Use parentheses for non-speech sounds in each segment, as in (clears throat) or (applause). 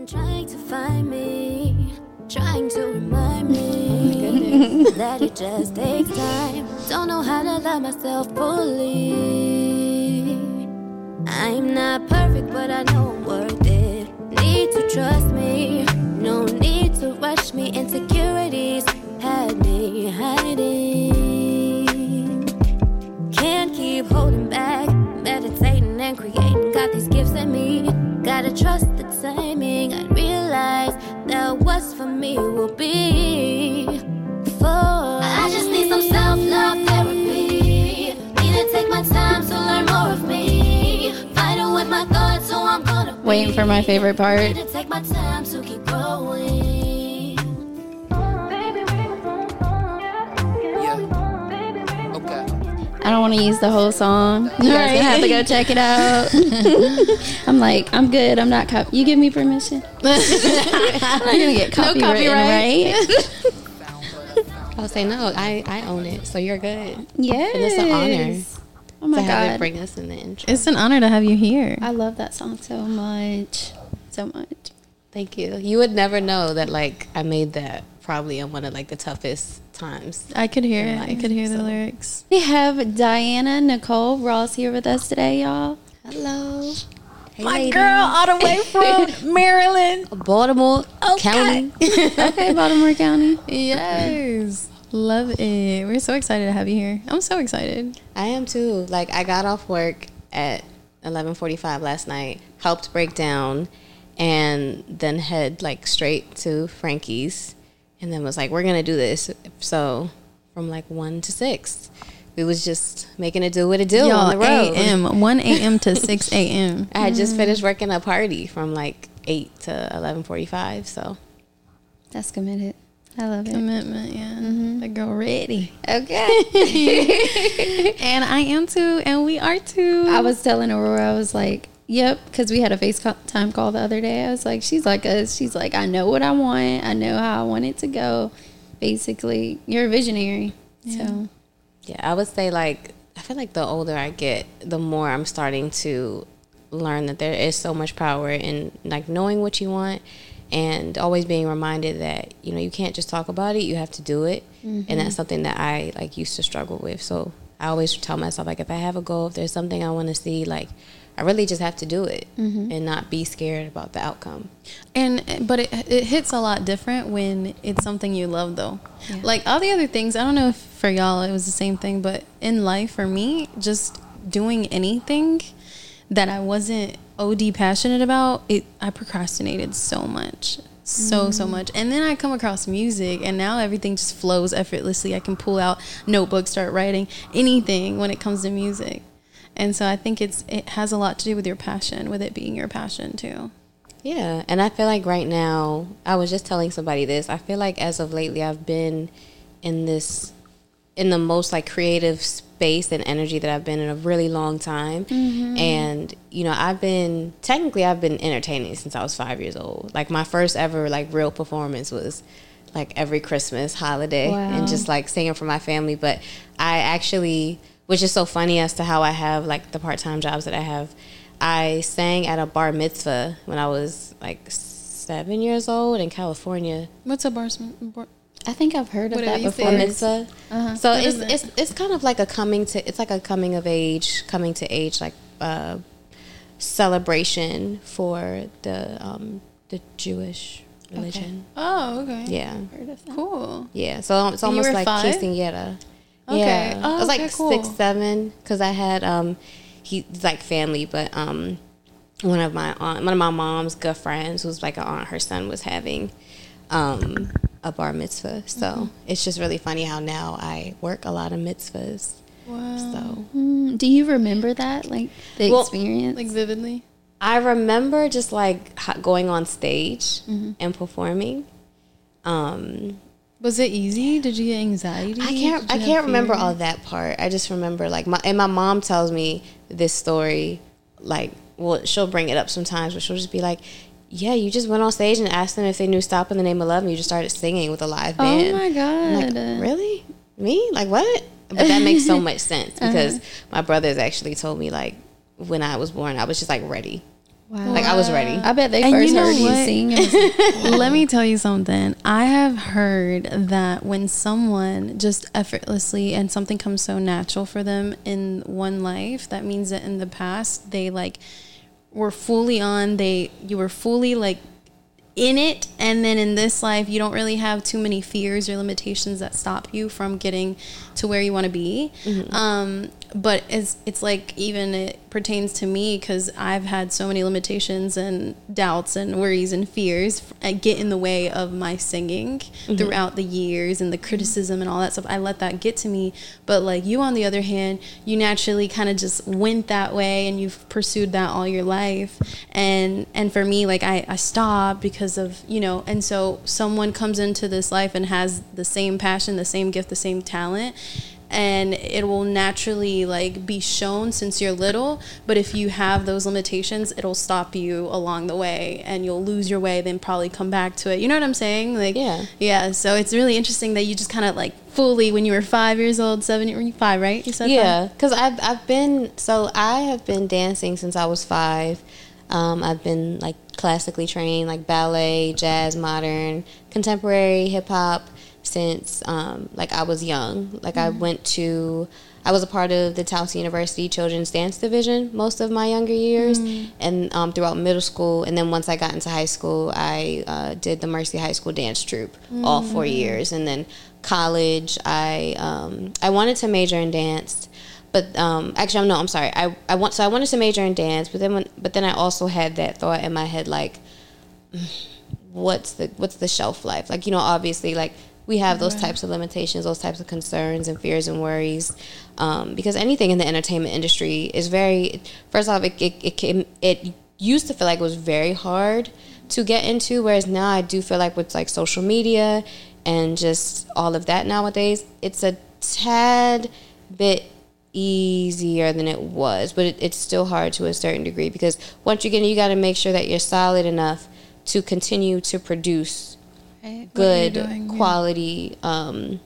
been trying to find me, trying to remind me oh that it just takes time. Don't know how to love myself fully. I'm not perfect, but I know I'm worth it. Need to trust me, no need to rush me. Insecurities had me hiding. Can't keep holding back, meditating and creating. Got these gifts in me, gotta trust the timing. I realize that what's for me will be for. I just need some self love therapy. Need to take my time to learn more of me. Fighting with my thoughts, so I'm gonna be. Waiting for my favorite part. I don't want to use the whole song. You guys gonna have to go check it out. (laughs) I'm like, I'm good. I'm not cop. You give me permission. (laughs) I'm gonna get copyrighted, copyright. right? (laughs) I'll say no. I I own it, so you're good. yes. And it's an honor Oh my to have it god, bring us in the intro. It's an honor to have you here. I love that song so much, so much. Thank you. You would never know that like I made that probably in one of like the toughest times. I could hear in it. I could hear the lyrics. We have Diana Nicole Ross here with us today, y'all. Hello. Hey, My ladies. girl, all the way from (laughs) Maryland. Baltimore County. (laughs) Okay, Baltimore County. Yes. Love it. We're so excited to have you here. I'm so excited. I am too. Like I got off work at 11:45 last night, helped break down and then head like straight to Frankie's and then was like we're going to do this. So from like 1 to 6 we was just making it do what it do Y'all, on the road. a.m. (laughs) 1 a.m. to 6 a.m. I had just mm-hmm. finished working a party from like 8 to 11:45, so That's committed. I love it. Commitment, yeah. Mm-hmm. The girl ready. Okay. (laughs) (laughs) And I am too, and we are too. I was telling Aurora, I was like, yep, because we had a FaceTime call the other day. I was like, she's like us. She's like, I know what I want. I know how I want it to go. Basically, you're a visionary. So, Yeah, I would say like I feel like the older I get, the more I'm starting to learn that there is so much power in like knowing what you want and always being reminded that you know you can't just talk about it, you have to do it. And mm-hmm. that's something that I like used to struggle with. So I always tell myself like if I have a goal, if there's something I want to see, like I really just have to do it mm-hmm. and not be scared about the outcome. And but it it hits a lot different when it's something you love though. Like all the other things, I don't know if for y'all it was the same thing, but in life for me, just doing anything that I wasn't OD passionate about, it I procrastinated so much. So so mm. much. And then I come across music and now everything just flows effortlessly. I can pull out notebooks, start writing anything when it comes to music. And so I think it's it has a lot to do with your passion, with it being your passion too. Yeah, and I feel like right now, I was just telling somebody this. I feel like as of lately, I've been in this, in the most like creative space and energy that I've been in a really long time. Mm-hmm. And you know, I've been technically I've been entertaining since I was five years old. Like my first ever like real performance was like every Christmas holiday Wow. and just like singing for my family. But I actually, which is so funny as to how I have like the part time jobs that I have. I sang at a bar mitzvah when I was like seven years old in California. What's a bar? bar I think I've heard of Whatever that before. Mitzvah. Uh-huh. So What it's, it? it's it's kind of like a coming to it's like a coming of age, coming to age like uh, celebration for the um, the Jewish religion. Oh, okay. Yeah, Heard of that. Cool. yeah. So it's almost like five? quinceañera. Okay. Yeah, Oh, I was like okay, cool. six, seven, because I had um, he's like family, but um, one of my aunt, one of my mom's good friends was like an aunt. Her son was having um a bar mitzvah, so Mm-hmm. it's just really funny how now I work a lot of mitzvahs. Wow. So Mm, do you remember that, like the Well, experience? Like vividly. I remember just like going on stage Mm-hmm. and performing. Um, Was it easy? Did you get anxiety? I can't. I can't remember all that part. I just remember like my and my mom tells me this story. Like, well, she'll bring it up sometimes, but she'll just be like, "Yeah, you just went on stage and asked them if they knew "Stop in the Name of Love," and you just started singing with a live band. oh band." my I'm god! like, really? Me? Like what? But that makes so (laughs) much sense Uh-huh. because my brothers actually told me like when I was born, I was just like ready. Wow. Like I was ready. I bet they And first you know heard you what? sing. and (laughs) Let me tell you something. I have heard that when someone just effortlessly and something comes so natural for them in one life, that means that in the past they like were fully on, they you were fully like in it and then in this life you don't really have too many fears or limitations that stop you from getting to where you want to be um, but it's it's like even it pertains to me because i've had so many limitations and doubts and worries and fears uh, get in the way of my singing throughout the years and the criticism and all that stuff. I let that get to me. But like you on the other hand you naturally kind of just went that way and you've pursued that all your life. And and for me like i i stopped because of you know and so someone comes into this life and has the same passion the same gift the same talent and it will naturally like be shown since you're little but if you have those limitations it'll stop you along the way and you'll lose your way then probably come back to it you know what i'm saying like Yeah. yeah so it's really interesting that you just kind of like fully when you were five years old seven were you five right you said Yeah, because I've I've been so I have been dancing since I was five. Um, I've been like classically trained, like ballet, jazz, modern, contemporary, hip hop since um, like I was young. Like I went to, I was a part of the Towson University Children's Dance Division most of my younger years, and um, throughout middle school. And then once I got into high school, I uh, did the Mercy High School Dance Troupe all four years, and then college, I um, I wanted to major in dance but um, actually, no, I'm sorry. I, I want so I wanted to major in dance, but then when, but then I also had that thought in my head like, (sighs) what's the what's the shelf life? Like you know, obviously, like we have those types of limitations, those types of concerns and fears and worries, um, because anything in the entertainment industry is very. First off, it it it, came, it used to feel like it was very hard to get into, whereas now I do feel like with like social media and just all of that nowadays, it's a tad bit easier than it was, but it, it's still hard to a certain degree because once you get in, you got to make sure that you're solid enough to continue to produce good doing, yeah. quality um,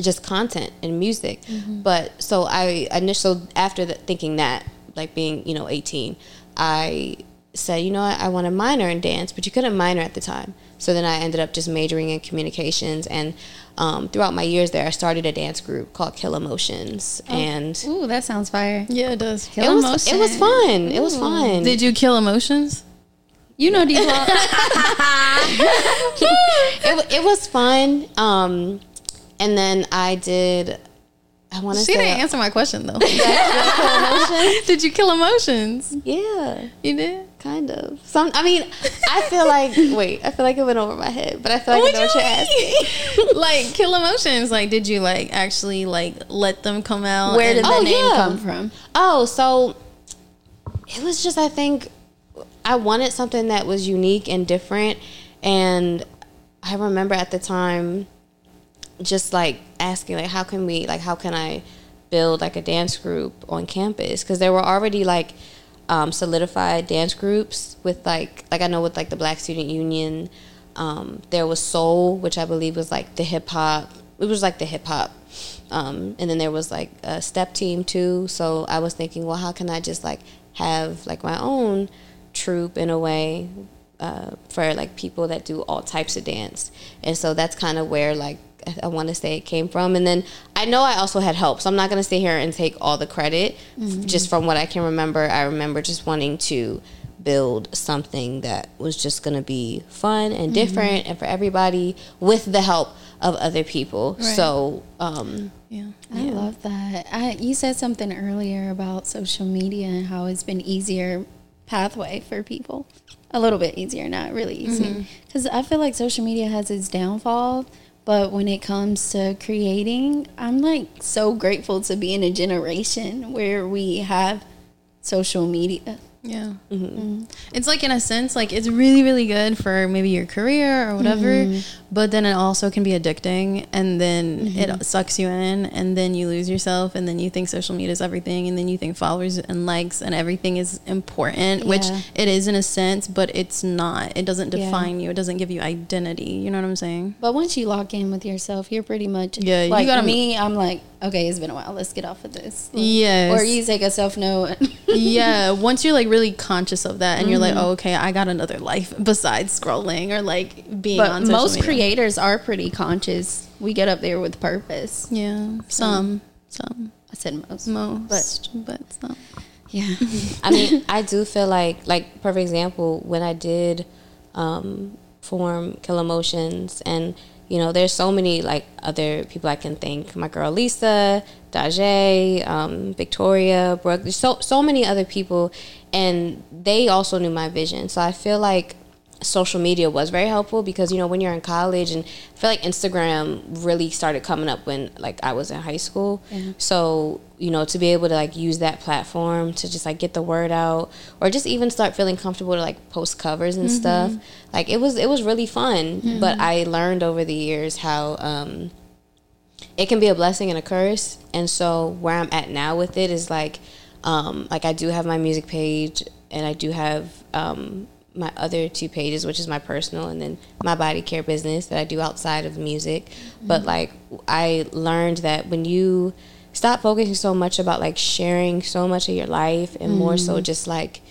just content and music. Mm-hmm. But so I initially after the, thinking that like being you know 18, I said you know what I want to minor in dance, but you couldn't minor at the time. So then I ended up just majoring in communications and. Um, throughout my years there, I started a dance group called Kill Emotions, and Ooh, that sounds fire. yeah it does Kill it was it was emotion. fun. It was fun. did you kill emotions You know, D Block. (laughs) it, it was fun. Um, and then I did. I want to she didn't answer my question though (laughs) did you kill emotions Yeah, you did kind of. Some. I mean, I feel (laughs) like. Wait, I feel like it went over my head, but I feel like I know what you're asking. like kill emotions like did you like actually like let them come out Where did and- the Oh, name yeah. come from? Oh, so it was just I think I wanted something that was unique and different and I remember at the time just like asking like how can we like how can I build like a dance group on campus? Because there were already like um, solidified dance groups with like like I know with like the Black Student Union um, there was Soul which I believe was like the hip hop it was like the hip hop um, and then there was like a step team too. So I was thinking well how can I just like have like my own troupe in a way uh, for like people that do all types of dance. And so that's kind of where like I- want to say it came from. And then I know I also had help so I'm not going to sit here and take all the credit. Just from what I can remember I remember just wanting to build something that was just going to be fun and different and for everybody with the help of other people. So um yeah I love that. I, you said something earlier about social media and how it's been easier pathway for people. A little bit easier, not really easy. Mm-hmm. Because I feel like social media has its downfall, but when it comes to creating, I'm like so grateful to be in a generation where we have social media. Yeah. Mm-hmm. Mm-hmm. It's like in a sense, like it's really, really good for maybe your career or whatever, mm-hmm. but then it also can be addicting and then it sucks you in and then you lose yourself and then you think social media is everything and then you think followers and likes and everything is important, which it is in a sense, but it's not. It doesn't Yeah. define you. It doesn't give you identity. You know what I'm saying? But once you lock in with yourself, you're pretty much Yeah, you gotta- me, I'm like, okay, it's been a while. Let's get off of this. Like, Yes. Or you take a self note. yeah. Once you're like really really conscious of that and you're like oh, okay i got another life (laughs) besides scrolling or like being But on social most media. creators are pretty conscious. We get up there with purpose. yeah some some I said most. most but, some Yeah. (laughs) I mean, I do feel like, like, perfect example, when I did um, form Kill Emotions, and, you know, there's so many, like, other people I can thank. My girl Lisa, Dajay, um, Victoria, Brooke, there's so, so many other people, and they also knew my vision. So I feel like social media was very helpful because you know when you're in college and I feel like Instagram really started coming up when like I was in high school. So, you know, to be able to like use that platform to just like get the word out or just even start feeling comfortable to like post covers and stuff. Like it was it was really fun, but I learned over the years how um it can be a blessing and a curse. And so where I'm at now with it is like, um, like I do have my music page and I do have um, my other two pages, which is my personal and then my body care business that I do outside of music. But like I learned that when you stop focusing so much about like sharing so much of your life and more so just like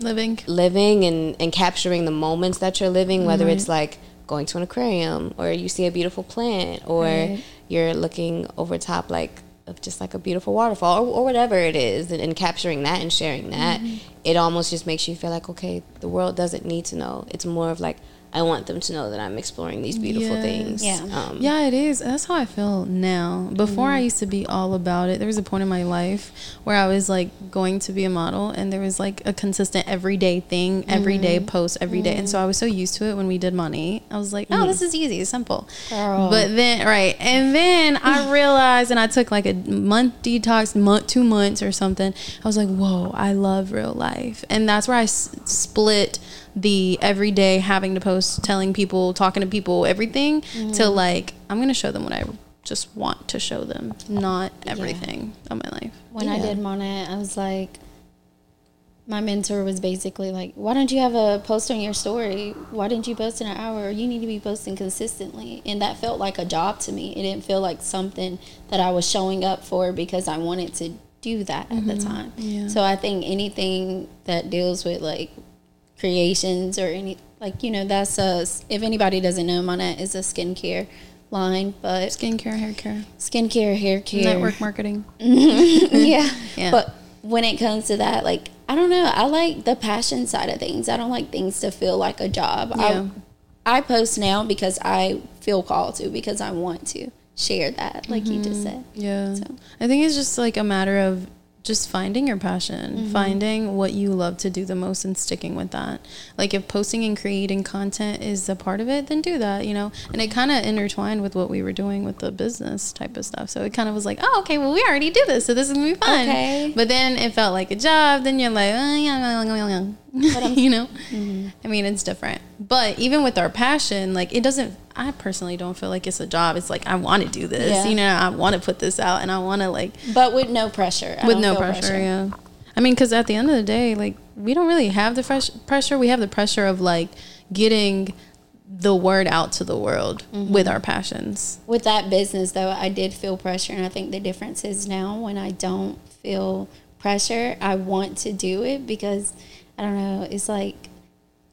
living living and, and capturing the moments that you're living, whether it's like going to an aquarium or you see a beautiful plant or Right. you're looking over top like of just like a beautiful waterfall or, or whatever it is and, and capturing that and sharing that mm-hmm. it almost just makes you feel like okay the world doesn't need to know. It's more of like i want them to know that i'm exploring these beautiful Yes. things Yeah. um, Yeah, it is. That's how I feel now. Before Mm-hmm. I used to be all about it. There was a point in my life where I was like going to be a model and there was like a consistent everyday thing, everyday Mm-hmm. post every day. And so I was so used to it when we did Monat. I was like, oh, this is easy, it's simple. Girl. But then, right. And then I (laughs) realized, and I took like a month detox, month, two months or something. I was like, whoa, I love real life. And that's where I s- split the everyday having to post, telling people, talking to people, everything to mm. like, I'm going to show them what I just want to show them, not everything of my life. when I did Monat, I was like, my mentor was basically like, why don't you have a post on your story? Why didn't you post in an hour? You need to be posting consistently. And that felt like a job to me. It didn't feel like something that I was showing up for because I wanted to do that at the mm-hmm. time. Yeah. So I think anything that deals with like creations or any, like, you know, that's a, if anybody doesn't know, Monat is a skincare line, but Skincare, hair care, skincare, hair care, network marketing. (laughs) yeah. (laughs) Yeah. But when it comes to that, like I don't know, I like the passion side of things. I don't like things to feel like a job. Yeah. I I post now because I feel called to because I want to share that, like you just mm-hmm. said. Yeah. So. I think it's just like a matter of just finding your passion, mm-hmm. finding what you love to do the most and sticking with that. Like if posting and creating content is a part of it, then do that, you know? And it kind of intertwined with what we were doing with the business type of stuff. So it kind of was like, oh, okay, well, we already do this, so this is going to be fun. Okay. But then it felt like a job. Then you're like, oh, yeah, yeah, yeah, yeah. (laughs) you know? Mm-hmm. I mean, it's different. But even with our passion, like it doesn't, I personally don't feel like it's a job. It's like, I want to do this. Yeah. You know, I want to put this out and I want to like, But with no pressure. I with no feel pressure, yeah. I mean, because at the end of the day, like we don't really have the fresh pressure. We have the pressure of like getting the word out to the world mm-hmm. with our passions. With that business though, I did feel pressure and I think the difference is now when I don't feel pressure, I want to do it because I don't know, it's like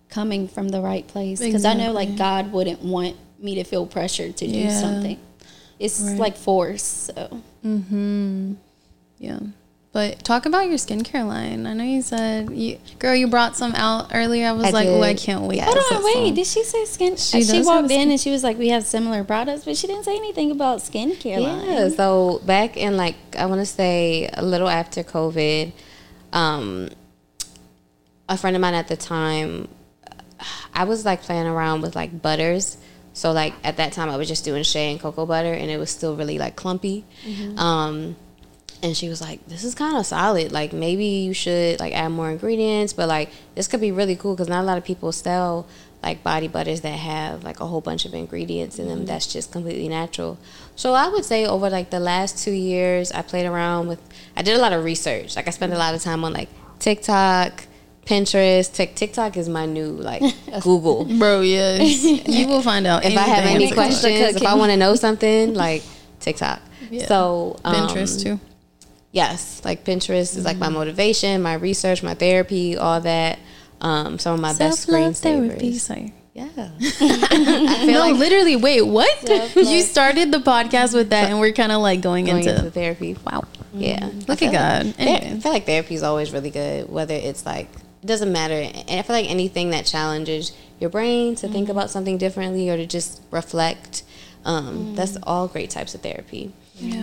coming from the right place because I know like God wouldn't want me to feel pressured to do Yeah. something. It's Right. like force, so Mm-hmm. Yeah. But talk about your skincare line. I know you said, you, girl, you brought some out earlier. I was I like, oh, I can't wait. Hold on, wait. some. Did she say skin? She She, walked in and she was like, "We have similar products," but she didn't say anything about skincare Yeah, line. so back in like I want to say a little after COVID, um, a friend of mine at the time, I was like playing around with like butters. So like at that time, I was just doing shea and cocoa butter, and it was still really like clumpy. Um, and she was like, "This is kind of solid. Like maybe you should like add more ingredients, but like this could be really cool because not a lot of people sell like body butters that have like a whole bunch of ingredients in them that's just completely natural. So I would say over like the last two years, I played around with. I did a lot of research. Like I spent a lot of time on like TikTok, Pinterest. Tik TikTok is my new like (laughs) Google. Bro, yes. (laughs) you will find out. If I have any questions, if I want to know something, like TikTok. Yeah. So um, Pinterest too. Yes, like Pinterest is like my motivation, my research, my therapy, all that. Um, some of my best Self-love screensavers. therapy. Sorry. Yeah. (laughs) no, literally. Wait, what? you started the podcast with that, and we're kind of like going, Going into. into therapy. wow. Yeah. Look I at God. Like. I feel like therapy is always really good, whether it's like, doesn't matter. And I feel like anything that challenges your brain to think about something differently or to just reflect, um, that's all great types of therapy.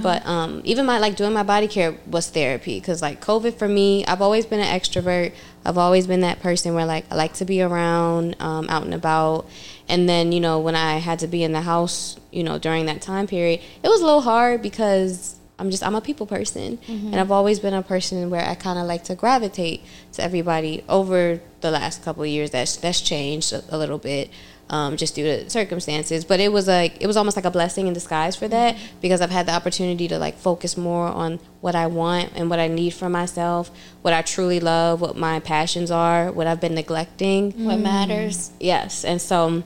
But um, even my like doing my body care was therapy because like COVID for me, I've always been an extrovert. I've always been that person where like I like to be around, um, out and about. And then you know when I had to be in the house, you know during that time period, it was a little hard because I'm just I'm a people person, mm-hmm. and I've always been a person where I kind of like to gravitate to everybody. Over the last couple of years, that's that's changed a, a little bit, um, just due to circumstances. But it was like it was almost like a blessing in disguise for that mm-hmm. because I've had the opportunity to like focus more on what I want and what I need for myself, what I truly love, what my passions are, what I've been neglecting. What mm-hmm. matters? Yes, and so um,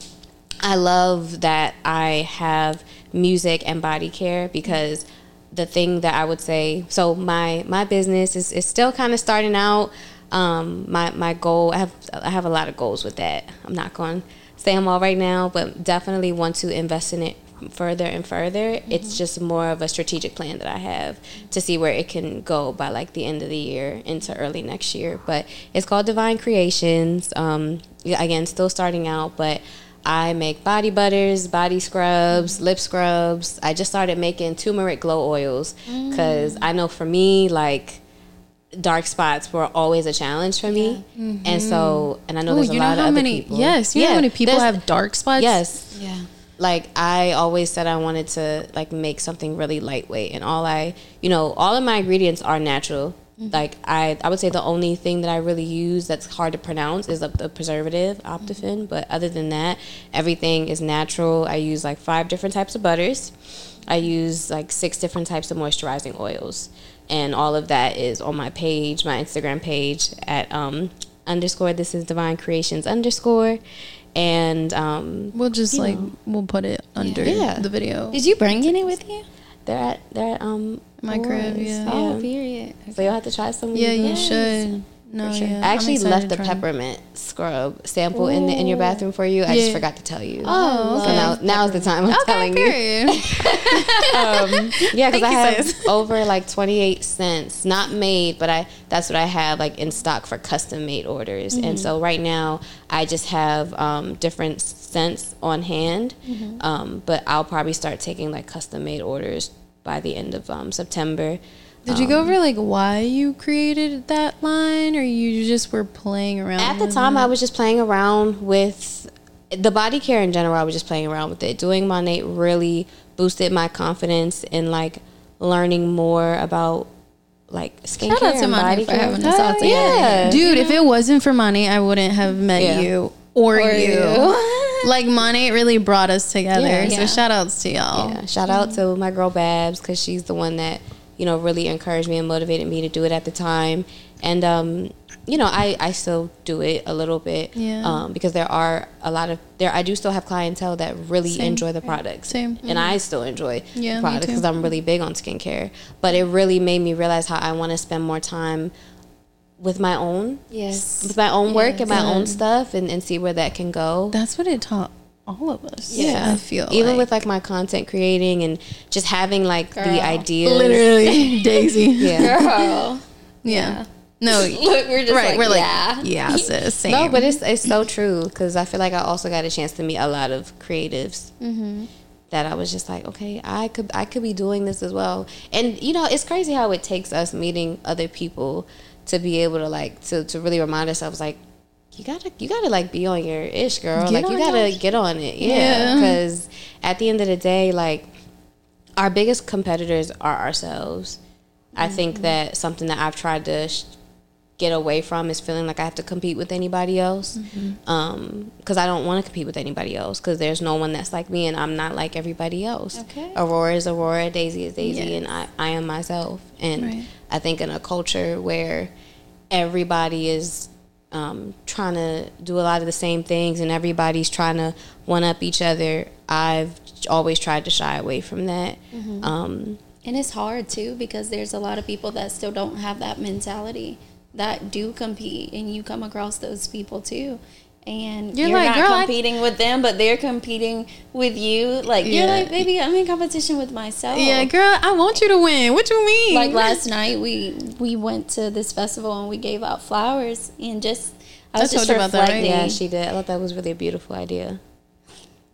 I love that I have music and body care because the thing that I would say so my my business is, is still kind of starting out. Um, my my goal I have I have a lot of goals with that. I'm not going to say them all right now, but definitely want to invest in it further and further. It's just more of a strategic plan that I have to see where it can go by like the end of the year into early next year. But it's called Divine Creations. Um, again, still starting out, but I make body butters, body scrubs, lip scrubs. I just started making turmeric glow oils mm. because I know for me, like dark spots were always a challenge for me, and so and I know Oh, there's a you know lot of how other many? people. Yes, you know how many people there's- have dark spots. Yes, Yeah. like I always said I wanted to like make something really lightweight and all I you know all of my ingredients are natural like I I would say the only thing that I really use that's hard to pronounce is the, the preservative Optiphen but other than that everything is natural I use like five different types of butters I use like six different types of moisturizing oils and all of that is on my page my Instagram page at um underscore this is divine creations underscore and um We'll just like know. we'll put it under Yeah. the video. Did you bring any with you? They're at they're at um My crib, Auror's. yeah. Oh, period. So you'll have to try some. of Yeah, you ones. should. No, sure. yeah. I actually left to the try 'em. peppermint scrub sample in the in your bathroom for you. I just forgot to tell you. Oh, So okay. now, now's the time I'm telling you. period. (laughs) Um, yeah, because I have sis. (laughs) over like 28 cents, not made, but I that's what I have like in stock for custom made orders. Mm-hmm. And so right now I just have um, different scents on hand, Mm-hmm. um, but I'll probably start taking like custom made orders by the end of um, September. Did you go over like why you created that line, or you just were playing around? At the time? I was just playing around with the body care in general. I was just playing around with it. Doing Monat really boosted my confidence in like learning more about like skincare Shout out to and body for care. having us all together. Yeah. dude. If it wasn't for Monat, I wouldn't have met Yeah. you or, Or you. you. (laughs) (laughs) like Monat really brought us together. Yeah. So Yeah. shout outs to y'all. Yeah, shout out to my girl Babs because she's the one that you know really encouraged me and motivated me to do it at the time. And um, you know, I I still do it a little bit. Yeah. Um, because there are a lot of there. I do still have clientele that really Same. enjoy the products. Same. And I still enjoy Yeah, products because I'm really big on skincare. But it really made me realize how I want to spend more time with my own Yes. with my own work and my own stuff and, and see where that can go. That's what it taught all of us. Yeah, I feel even like. with like my content creating and just having like the Girl. ideas. literally (laughs) Daisy. Yeah. Girl. (laughs) Yeah. No. (laughs) Look, we're just right. like, we're like, yeah. yeah, sis. Same. No, but it's it's so true because I feel like I also got a chance to meet a lot of creatives Mm-hmm. that I was just like, okay, I could I could be doing this as well. And you know, it's crazy how it takes us meeting other people to be able to like to to really remind ourselves like. You gotta, you gotta like be on your ish, girl. Get like you gotta get on it, yeah. Yeah. Because at the end of the day, like our biggest competitors are ourselves. I think mm-hmm. that something that I've tried to sh- get away from is feeling like I have to compete with anybody else. Mm-hmm. Um, because I don't want to compete with anybody else because there's no one that's like me and I'm not like everybody else. Okay. Aurora is Aurora, Daisy is Daisy, Yes. and I, I am myself. And Right. I think in a culture where everybody is um, trying to do a lot of the same things and everybody's trying to one up each other, I've always tried to shy away from that. Um, And it's hard too because there's a lot of people that still don't have that mentality that do compete, and you come across those people too. And You're you're, like, not "Girl, I-" competing with them, but they're competing with you. Like Yeah. you're like, baby, I'm in competition with myself. Yeah, girl, I want you to win. What you mean? like last night we we went to this festival and we gave out flowers and just I was I just told you about that, right? Yeah, she did. I thought that was really a beautiful idea.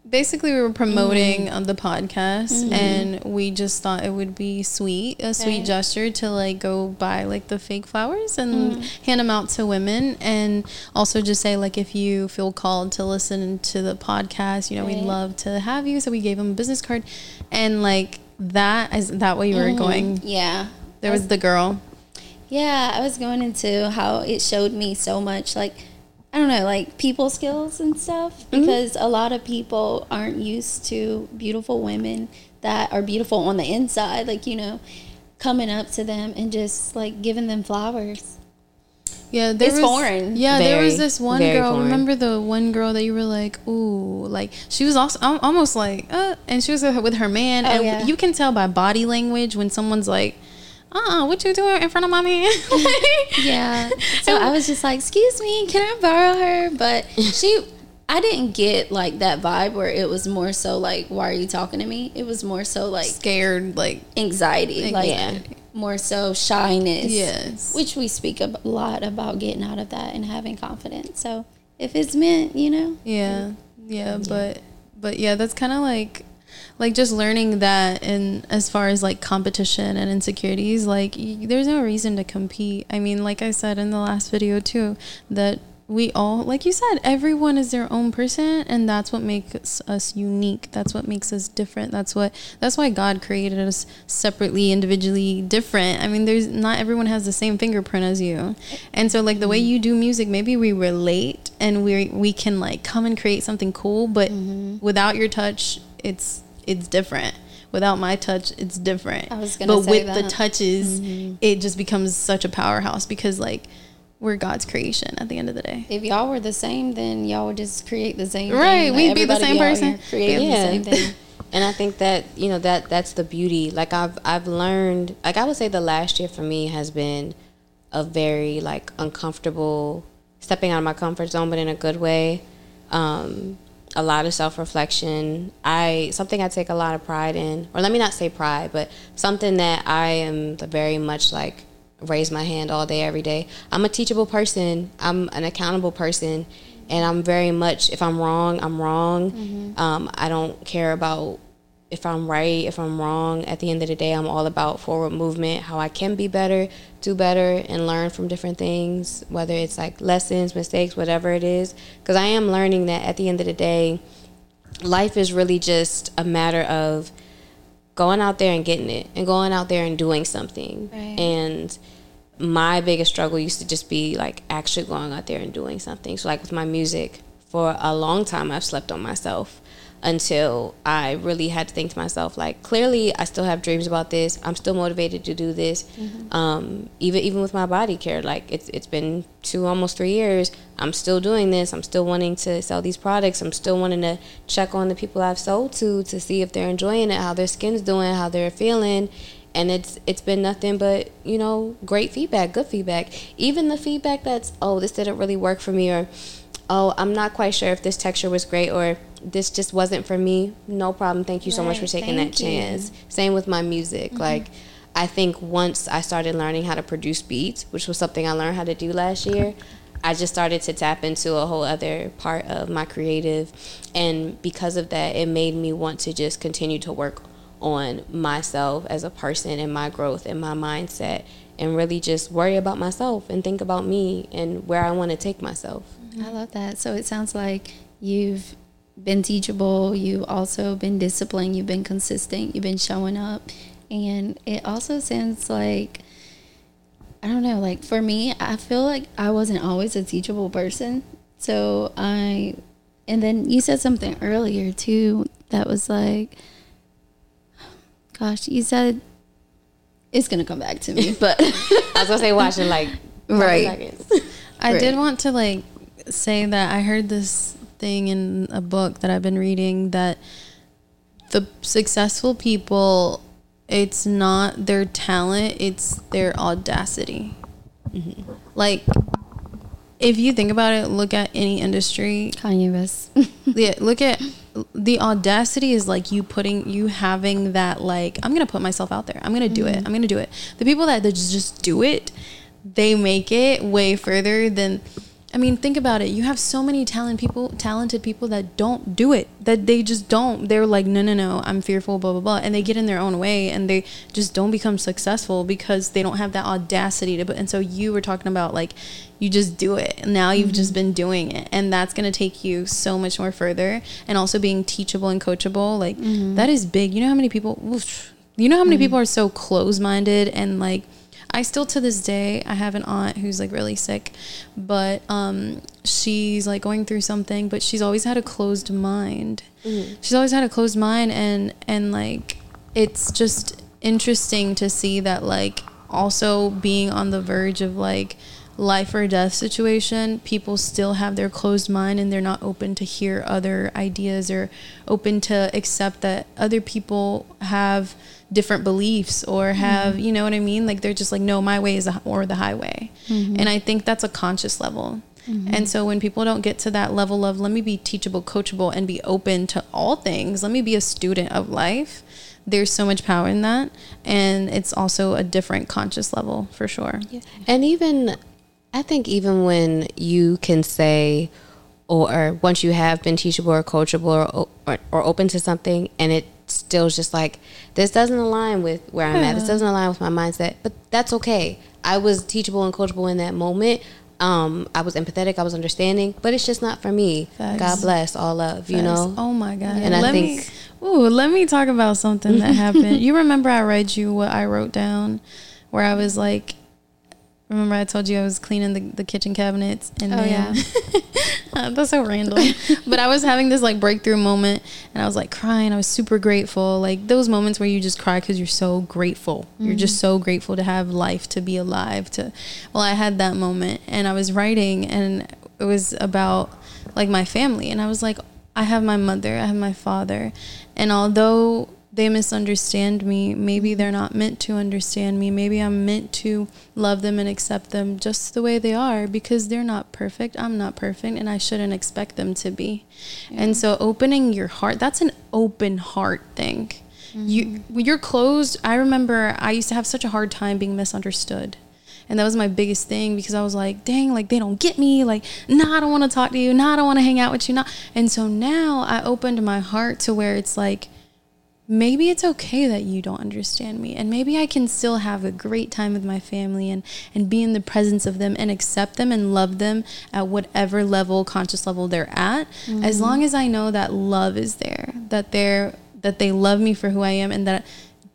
Basically we were promoting Mm-hmm. the podcast and we just thought it would be sweet a sweet Right. gesture to like go buy like the fake flowers and Mm-hmm. hand them out to women and also just say like if you feel called to listen to the podcast you know we'd love to have you so we gave them a business card and like that is that way you were going Yeah. there was the girl Yeah, I was going into how it showed me so much like I don't know, like people skills and stuff because a lot of people aren't used to beautiful women that are beautiful on the inside, like you know, coming up to them and just like giving them flowers. Yeah, there It's was, foreign. Yeah, there was this one girl. foreign. Remember the one girl that you were like, ooh, like she was also almost like, uh, and she was with her, with her man, Oh, and yeah. you can tell by body language when someone's like, uh, uh what you doing in front of my man? (laughs) Yeah. So I was just like, "Excuse me, can I borrow her?" But she I didn't get like that vibe where it was more so like, "Why are you talking to me?" It was more so like scared, like anxiety, like Yeah. more so shyness. Yes. Which we speak a lot about getting out of that and having confidence. So if it's meant, you know, yeah, yeah, but but yeah, that's kind of like like just learning that and as far as like competition and insecurities like y- there's no reason to compete. I mean like i said in the last video too that we all like you said everyone is their own person and that's what makes us unique. That's what makes us different. That's what that's why god created us separately individually different. I mean there's not everyone has the same fingerprint as you. And so like the way you do music maybe we relate and we we can like come and create something cool but mm-hmm. without your touch it's it's different without my touch it's different I was gonna but with the that. touches it just becomes such a powerhouse because like we're god's creation at the end of the day if y'all were the same, then y'all would just create the same Right, thing. We'd be the same person. Creating Yeah. the same thing. (laughs) and I think that you know that that's the beauty. Like I've I've learned. Like I would say the last year for me has been a very like uncomfortable stepping out of my comfort zone, but in a good way. Um, a lot of self reflection. I something I take a lot of pride in, or let me not say pride, but something that I am very much like raise my hand all day every day. I'm a teachable person. I'm an accountable person, and I'm very much if I'm wrong, I'm wrong. Um, I don't care about if I'm right, if I'm wrong. At the end of the day, I'm all about forward movement, how I can be better, do better, and learn from different things, whether it's like lessons, mistakes, whatever it is. Because I am learning that at the end of the day, life is really just a matter of going out there and getting it and going out there and doing something. Right. And my biggest struggle used to just be like actually going out there and doing something. So like with my music, for a long time I've slept on myself until I really had to think to myself like clearly I still have dreams about this. I'm still motivated to do this. Um, even even with my body care, like it's it's been two almost three years. I'm still doing this. I'm still wanting to sell these products. I'm still wanting to check on the people I've sold to to see if they're enjoying it, how their skin's doing, how they're feeling and it's it's been nothing but you know great feedback good feedback even the feedback that's oh this didn't really work for me or oh i'm not quite sure if this texture was great or this just wasn't for me no problem thank you so much for Right, taking that thank you. chance same with my music mm-hmm. like i think once i started learning how to produce beats which was something i learned how to do last year I just started to tap into a whole other part of my creative. And because of that, it made me want to just continue to work on myself as a person and my growth and my mindset and really just worry about myself and think about me and where I want to take myself. I love that. So it sounds like you've been teachable, you've also been disciplined, you've been consistent, you've been showing up. And it also sounds like, I don't know, like for me, I feel like I wasn't always a teachable person. So I, and then you said something earlier too that was like, gosh, you said, it's going to come back to me, (laughs) but. I was going to say watching like (laughs) Right. seconds. (laughs) I Right. did want to like say that I heard this thing in a book that I've been reading that the successful people it's not their talent, it's their audacity. Mm-hmm. Like, if you think about it, look at any industry. Kanye West. (laughs) yeah, look at the audacity is like you putting you having that like I'm gonna put myself out there. I'm gonna do mm-hmm. it. I'm gonna do it. The people that just do it, they make it way further than I mean, think about it. You have so many talent people, talented people that don't do it. That they just don't. They're like, no, no, no. I'm fearful, blah blah blah, and they get in their own way, and they just don't become successful because they don't have that audacity to. And so you were talking about like, you just do it. And now you've mm-hmm. just been doing it, and that's gonna take you so much more further. And also being teachable and coachable, like mm-hmm. that is big. You know how many people? Oof, you know how many mm-hmm. people are so close minded and like I still to this day I have an aunt who's like really sick, but um, she's like going through something, but she's always had a closed mind. Mm-hmm. She's always had a closed mind, and and like it's just interesting to see that like also being on the verge of like life or death situation, people still have their closed mind and they're not open to hear other ideas or open to accept that other people have different beliefs or have, mm-hmm. you know what I mean? Like they're just like, no, my way is a, or the highway. Mm-hmm. And I think that's a conscious level. Mm-hmm. And so when people don't get to that level of let me be teachable, coachable, and be open to all things, let me be a student of life, there's so much power in that. And it's also a different conscious level for sure. Yeah. And even, I think, even when you can say, or once you have been teachable or coachable or, or, or open to something and it still just like this doesn't align with where I'm at. This doesn't align with my mindset, but that's okay. I was teachable and coachable in that moment. Um, I was empathetic. I was understanding, but it's just not for me. Facts. God bless, all love. You know. Oh my God. And let I think. Me, ooh, let me talk about something that (laughs) happened. you remember I read you what I wrote down, where I was like, Remember, I told you I was cleaning the, the kitchen cabinets, and oh then, yeah, (laughs) that's so random. (laughs) but I was having this like breakthrough moment, and I was like crying. I was super grateful, like those moments where you just cry because you're so grateful. Mm-hmm. You're just so grateful to have life, to be alive. To well, I had that moment, and I was writing, and it was about like my family, and I was like, I have my mother, I have my father, and although they misunderstand me. Maybe they're not meant to understand me. Maybe I'm meant to love them and accept them just the way they are because they're not perfect. I'm not perfect and I shouldn't expect them to be. Yeah. And so opening your heart, that's an open heart thing. Mm-hmm. You you're closed. I remember I used to have such a hard time being misunderstood. And that was my biggest thing because I was like, dang, like they don't get me. Like, nah, I don't want to talk to you. Nah, I don't want to hang out with you. Nah. And so now I opened my heart to where it's like, maybe it's okay that you don't understand me and maybe i can still have a great time with my family and and be in the presence of them and accept them and love them at whatever level conscious level they're at mm-hmm. as long as i know that love is there that they're that they love me for who i am and that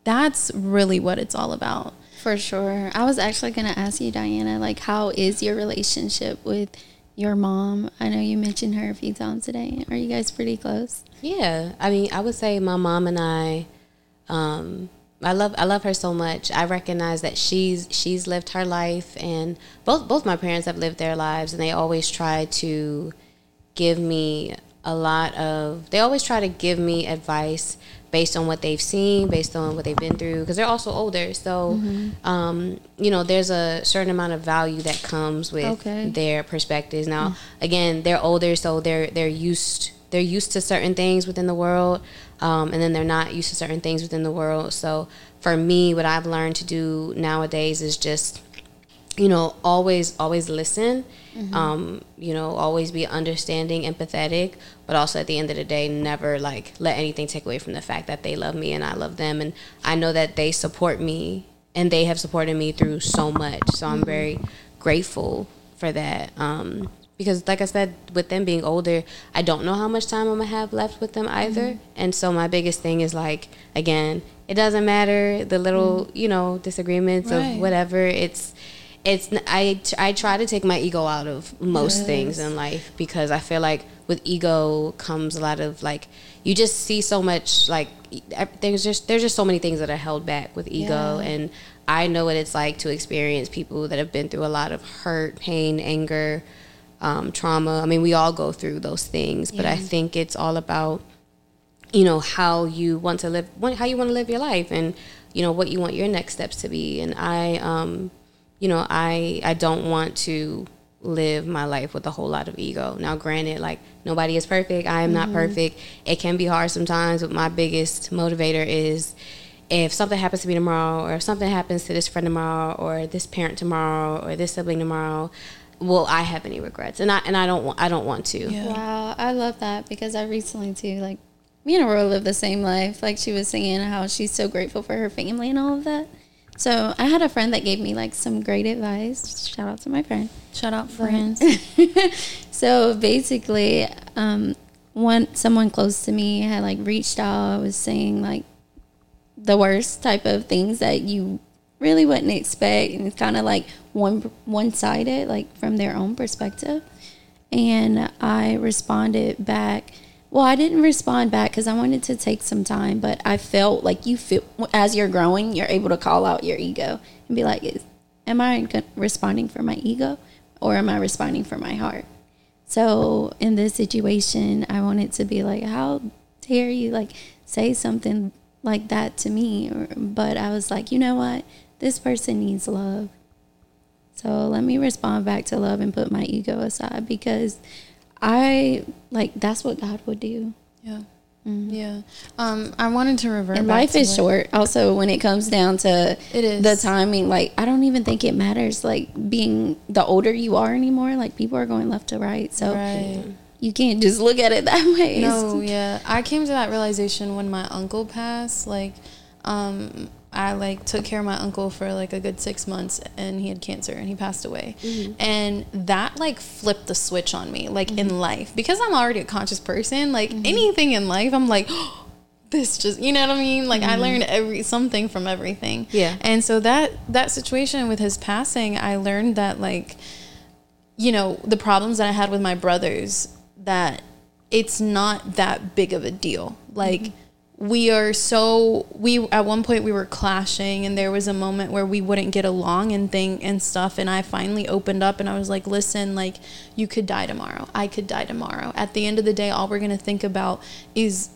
that's really what it's all about. For sure. I was actually going to ask you diana like how is your relationship with your mom? I know you mentioned her a few times today. Are you guys pretty close yeah, I mean, I would say my mom and I, um, I love I love her so much. I recognize that she's she's lived her life, and both both my parents have lived their lives, and they always try to give me a lot of. They always try to give me advice based on what they've seen, based on what they've been through, because they're also older. So, mm-hmm. um, you know, there's a certain amount of value that comes with okay. their perspectives. Now, mm-hmm. again, they're older, so they're they're used they're used to certain things within the world, um, and then they're not used to certain things within the world. So for me, what I've learned to do nowadays is just, you know, always always listen. Mm-hmm. Um, you know, always be understanding, empathetic, but also at the end of the day, never like let anything take away from the fact that they love me and I love them, and I know that they support me and they have supported me through so much. So I'm mm-hmm. very grateful for that. Um, because like I said, with them being older, I don't know how much time I'm gonna have left with them either. Mm-hmm. And so my biggest thing is like, again, it doesn't matter the little, mm-hmm. you know, disagreements right. of whatever. It's, it's I I try to take my ego out of most yes. things in life because I feel like with ego comes a lot of like you just see so much like there's just there's just so many things that are held back with ego yeah. and I know what it's like to experience people that have been through a lot of hurt, pain, anger, um, trauma. I mean, we all go through those things, but. I think it's all about you know how you want to live how you want to live your life and you know, what you want your next steps to be. And I, um, you know, I I don't want to live my life with a whole lot of ego. Now, granted, like nobody is perfect. I am not perfect. It can be hard sometimes, but my biggest motivator is if something happens to me tomorrow, or if something happens to this friend tomorrow, or this parent tomorrow, or this sibling tomorrow, will I have any regrets? And I and I don't want I don't want to. Yeah. Wow, I love that because I recently too, like me and Aurora live the same life. Like she was saying how she's so grateful for her family and all of that. So I had a friend that gave me like some great advice. Shout out to my friend. Shout out friends. (laughs) so basically, um, one someone close to me had like reached out. I was saying like the worst type of things that you really wouldn't expect, and it's kind of like one one sided, like from their own perspective. And I responded back. Well, I didn't respond back because I wanted to take some time, but I felt like you feel as you're growing, you're able to call out your ego and be like, am I responding for my ego or am I responding for my heart?" So in this situation, I wanted to be like, "How dare you like say something like that to me?" But I was like, "You know what? This person needs love." So let me respond back to love and put my ego aside because I like that's what God would do. Yeah. Yeah. Um, I wanted to revert. And back life is what- short. Also, when it comes down to It is. the timing, like I don't even think it matters. Like being the older you are anymore, like people are going left to right, so Right. you can't just look at it (laughs) that way. No, yeah. I came to that realization when my uncle passed. Like, um, I like took care of my uncle for like a good six months, and he had cancer, and he passed away. Mm-hmm. And that like flipped the switch on me, like in mm-hmm. life, because I'm already a conscious person. Like mm-hmm. anything in life, I'm like. (gasps) This just, you know what I mean? Like I learned every something from everything. Yeah. And so that that situation with his passing, I learned that like you know, the problems that I had with my brothers, that it's not that big of a deal. Like, we are so we at one point we were clashing and there was a moment where we wouldn't get along and thing and stuff and I finally opened up and I was like listen like you could die tomorrow. I could die tomorrow. At the end of the day all we're going to think about is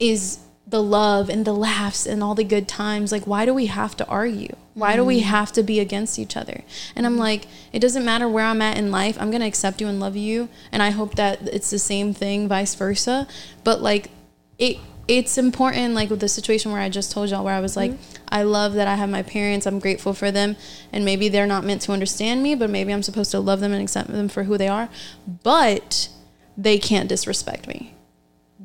is the love and the laughs and all the good times. Like why do we have to argue? Why do we mm. have to be against each other? And i'm like it doesn't matter where i'm at in life. I'm going to accept you and love you and i hope that it's the same thing vice versa. But like it it's important like with the situation where i just told y'all where i was like mm-hmm. i love that i have my parents i'm grateful for them and maybe they're not meant to understand me but maybe i'm supposed to love them and accept them for who they are but they can't disrespect me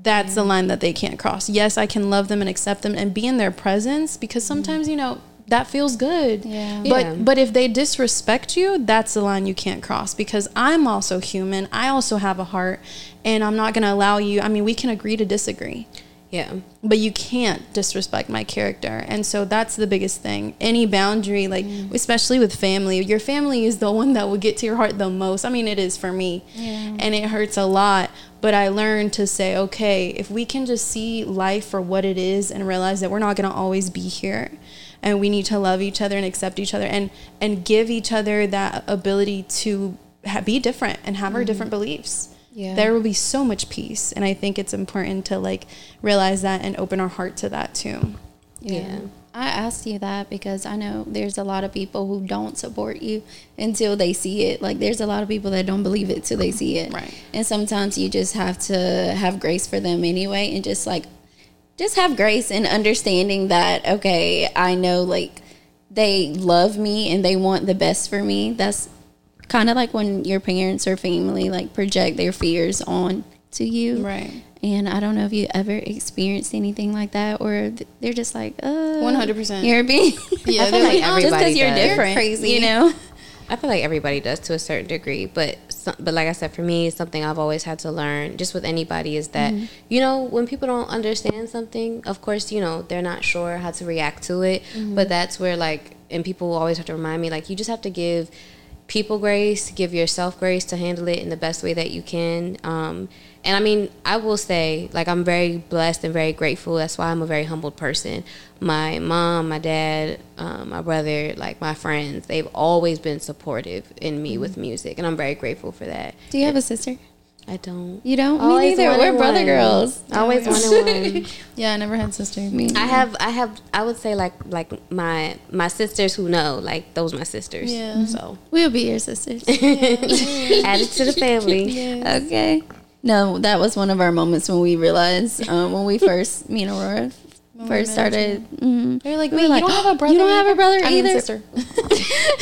that's the mm-hmm. line that they can't cross. Yes, I can love them and accept them and be in their presence because mm-hmm. sometimes, you know, that feels good. Yeah. But Yeah. but if they disrespect you, that's the line you can't cross because I'm also human. I also have a heart and I'm not going to allow you. I mean, we can agree to disagree. Yeah. But you can't disrespect my character. And so that's the biggest thing. Any boundary, like, mm. especially with family, your family is the one that will get to your heart the most. I mean, it is for me. And it hurts a lot. But I learned to say, okay, if we can just see life for what it is and realize that we're not going to always be here and we need to love each other and accept each other and, and give each other that ability to ha- be different and have our mm. different beliefs Yeah. there will be so much peace and i think it's important to like realize that and open our heart to that too Yeah. I asked you that because I know there's a lot of people who don't support you until they see it. Like there's a lot of people that don't believe it till they see it. Right. And sometimes you just have to have grace for them anyway and just like just have grace and understanding that okay, I know like they love me and they want the best for me. That's kind of like when your parents or family like project their fears on to you. right And I don't know if you ever experienced anything like that, or th- they're just like, uh, 100%. You're being, (laughs) Yeah, I feel they're like like, just "Oh, because you're different, crazy. you know. (laughs) I feel like everybody does to a certain degree, but some, but like I said, for me, something I've always had to learn, just with anybody, is that you know when people don't understand something, of course, you know they're not sure how to react to it. But that's where like, and people always have to remind me, like you just have to give people grace, give yourself grace to handle it in the best way that you can. Um, and I mean, I will say, like, I'm very blessed and very grateful. That's why I'm a very humbled person. My mom, my dad, um, my brother, like my friends, they've always been supportive in me with music, and I'm very grateful for that. Do you have a sister? I don't. You don't? Always Me neither. We're brother one. girls. (laughs) Always one and one. Yeah, I never had sisters. Me I have, I have, I would say like, like my my sisters who know, like those my sisters. Yeah. So We'll be your sisters. (laughs) add it to the family. (laughs) okay. No, that was one of our moments when we realized um, when we first, me and Aurora we first met started. mhm. They're like, We wait, were you don't have a brother? (gasps) You don't have a brother I mean, either. sister. (laughs) (laughs)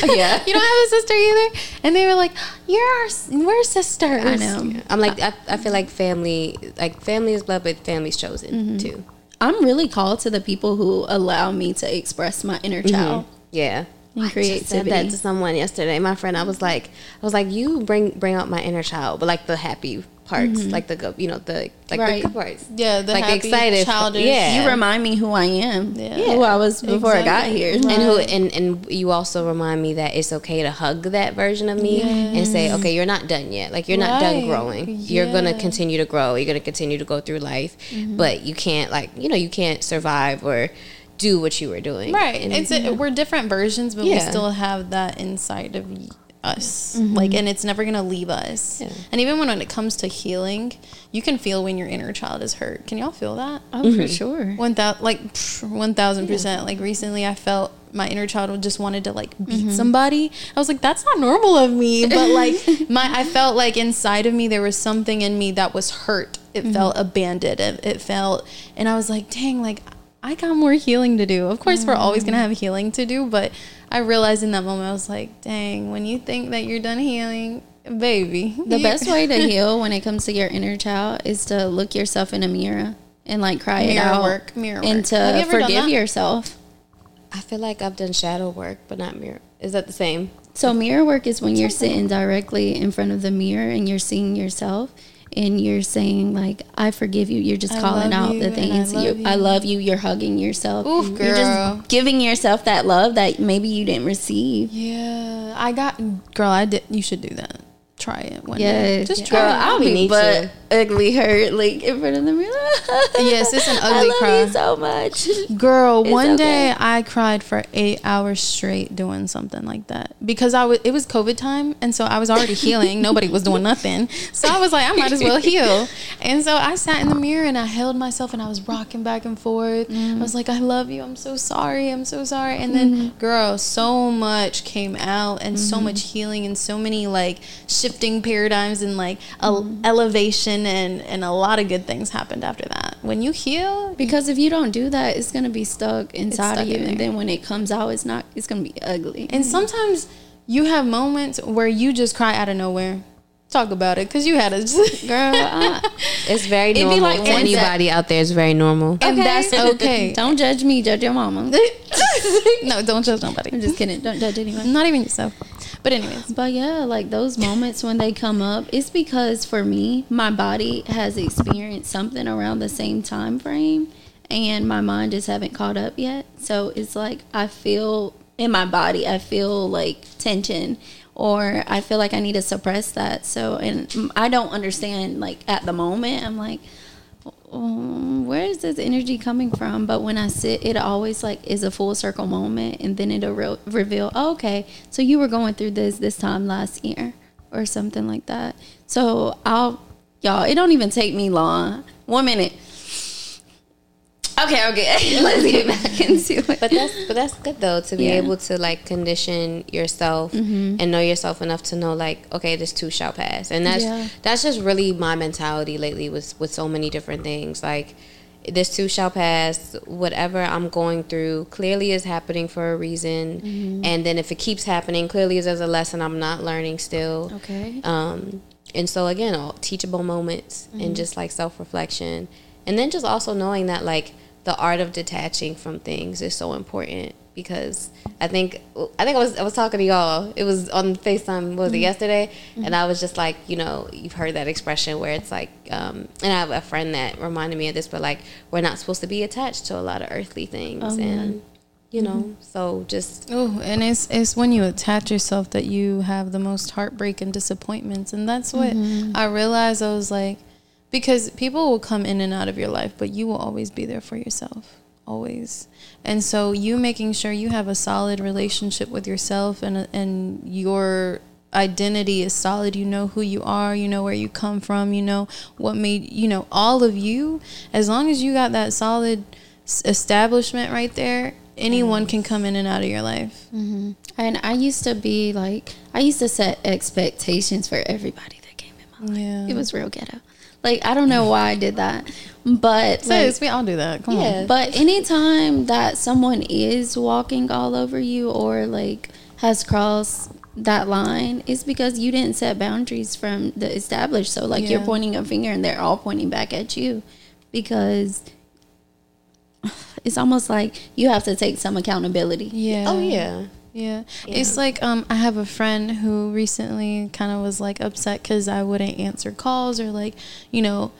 yeah. you don't have a sister either. And they were like, you're our, s- we're sisters. I know. I'm like, I, I feel like family, like family is blood, but family's chosen Mm-hmm. too. I'm really called to the people who allow me to express my inner child Yeah. and I just said that to someone yesterday. My friend, I was like, I was like, you bring bring out my inner child, but like the happy parts, like the good, you know, the like Right. the good parts. Yeah, the like happy, excited, childish. yeah. You remind me who I am, Yeah. who I was before I got here. Right. and who and and you also remind me that it's okay to hug that version of me and say okay you're not done yet like you're not done Right. growing you're gonna continue to grow you're gonna continue to go through life Mm-hmm. but you can't like you know you can't survive or do what you were doing Right. and it's a, we're different versions, but we still have that inside of y- us. Mm-hmm. Like, and it's never gonna leave us. Yeah. And even when, when it comes to healing, you can feel when your inner child is hurt. Can y'all feel that? Oh, for mm-hmm. sure. One thousand, like one thousand percent. Like recently, I felt my inner child just wanted to like beat mm-hmm. somebody. I was like, that's not normal of me. (laughs) But like my, I felt like inside of me there was something in me that was hurt. It felt abandoned. It, it felt, and I was like, dang, like I got more healing to do. Of course, we're always gonna have healing to do, but I realized in that moment I was like, dang, when you think that you're done healing, baby, The (laughs) best way to heal when it comes to your inner child is to look yourself in a mirror and like cry it Mirror out work, mirror and work. to Have you ever done forgive that? yourself. i feel like i've done shadow work but not mirror is that the same So mirror work is when you're sitting directly in front of the mirror and you're seeing yourself and you're saying like I forgive you. You're just I calling out the things I you love I you. love you. You're hugging yourself. Oof, girl. You're just giving yourself that love that maybe you didn't receive. Yeah, I got girl. I did. You should do that. Try it one Yeah, day. Just girl, try. it. I'll be need butt to. ugly hurt like in front of the mirror. (laughs) Yes, it's an I ugly love cry. you so much. (laughs) Girl, It's one okay. day I cried for eight hours straight doing something like that because I was. It was COVID time, and so I was already healing. (laughs) Nobody was doing nothing, so I was like, I might as well heal. And so I sat in the mirror and I held myself and I was rocking back and forth. I mm-hmm. was like, I love you. I'm so sorry. I'm so sorry. And then, mm-hmm. girl, so much came out and so mm-hmm. much healing and so many like shifting paradigms and like a mm-hmm. elevation and and a lot of good things happened after that. When you heal, Because if you don't do that, it's gonna be stuck inside stuck of you, in and then when it comes out, it's not. It's gonna be ugly. And sometimes you have moments where you just cry out of nowhere. Talk about it, cause you had a (laughs) Girl, I, it's very It'd be normal like for one sec- anybody out there it's very normal and Okay. that's okay. (laughs) don't judge me. Judge your mama. (laughs) no, don't judge nobody. I'm just kidding. Don't judge anyone. Not even yourself. But anyways, But yeah, like those moments when they come up, it's because for me, my body has experienced something around the same time frame and my mind just haven't caught up yet. So it's like I feel in my body, I feel like tension or I feel like I need to suppress that. So and mm, I don't understand like at the moment. I'm like um, where is this energy coming from? But when I sit, it always like is a full circle moment, and then it'll re- reveal, oh, okay, so you were going through this this time last year, or something like that. So I'll, y'all, it don't even take me long. One minute. Okay, okay, (laughs) let's get back into it. but that's but that's good though to be Yeah. able to like condition yourself mm-hmm. and know yourself enough to know like okay this too shall pass. And that's Yeah. that's just really my mentality lately with with so many different things. Like this too shall pass whatever i'm going through clearly is happening for a reason. Mm-hmm. And then if it keeps happening clearly is as a lesson i'm not learning still. Okay. um, and so again, all teachable moments and mm-hmm. just like self reflection, and then just also knowing that like the art of detaching from things is so important because I think I think I was I was talking to y'all. It was on Facetime. Was it mm-hmm. yesterday? And mm-hmm. I was just like, you know, you've heard that expression where it's like, um, and I have a friend that reminded me of this, but like we're not supposed to be attached to a lot of earthly things, oh, and you know, mm-hmm. so just oh, and it's it's when you attach yourself that you have the most heartbreak and disappointments, and that's what I realized. I was like, because people will come in and out of your life, but you will always be there for yourself, always. And so you making sure you have a solid relationship with yourself and and your identity is solid. You know who you are, you know where you come from, you know what made, you know, all of you. As long as you got that solid establishment right there, anyone can come in and out of your life. Mm-hmm. And I used to be like, I used to set expectations for everybody that came in my life. Yeah. It was real ghetto. Like, I don't know why I did that. But Sis, like, we all do that. Come yeah. on. But anytime that someone is walking all over you or like has crossed that line, it's because you didn't set boundaries from the established. So like yeah. you're pointing a finger and they're all pointing back at you because (sighs) it's almost like you have to take some accountability. Yeah. Oh yeah. Yeah. yeah. It's like um I have a friend who recently kind of was like upset cuz I wouldn't answer calls or like, you know,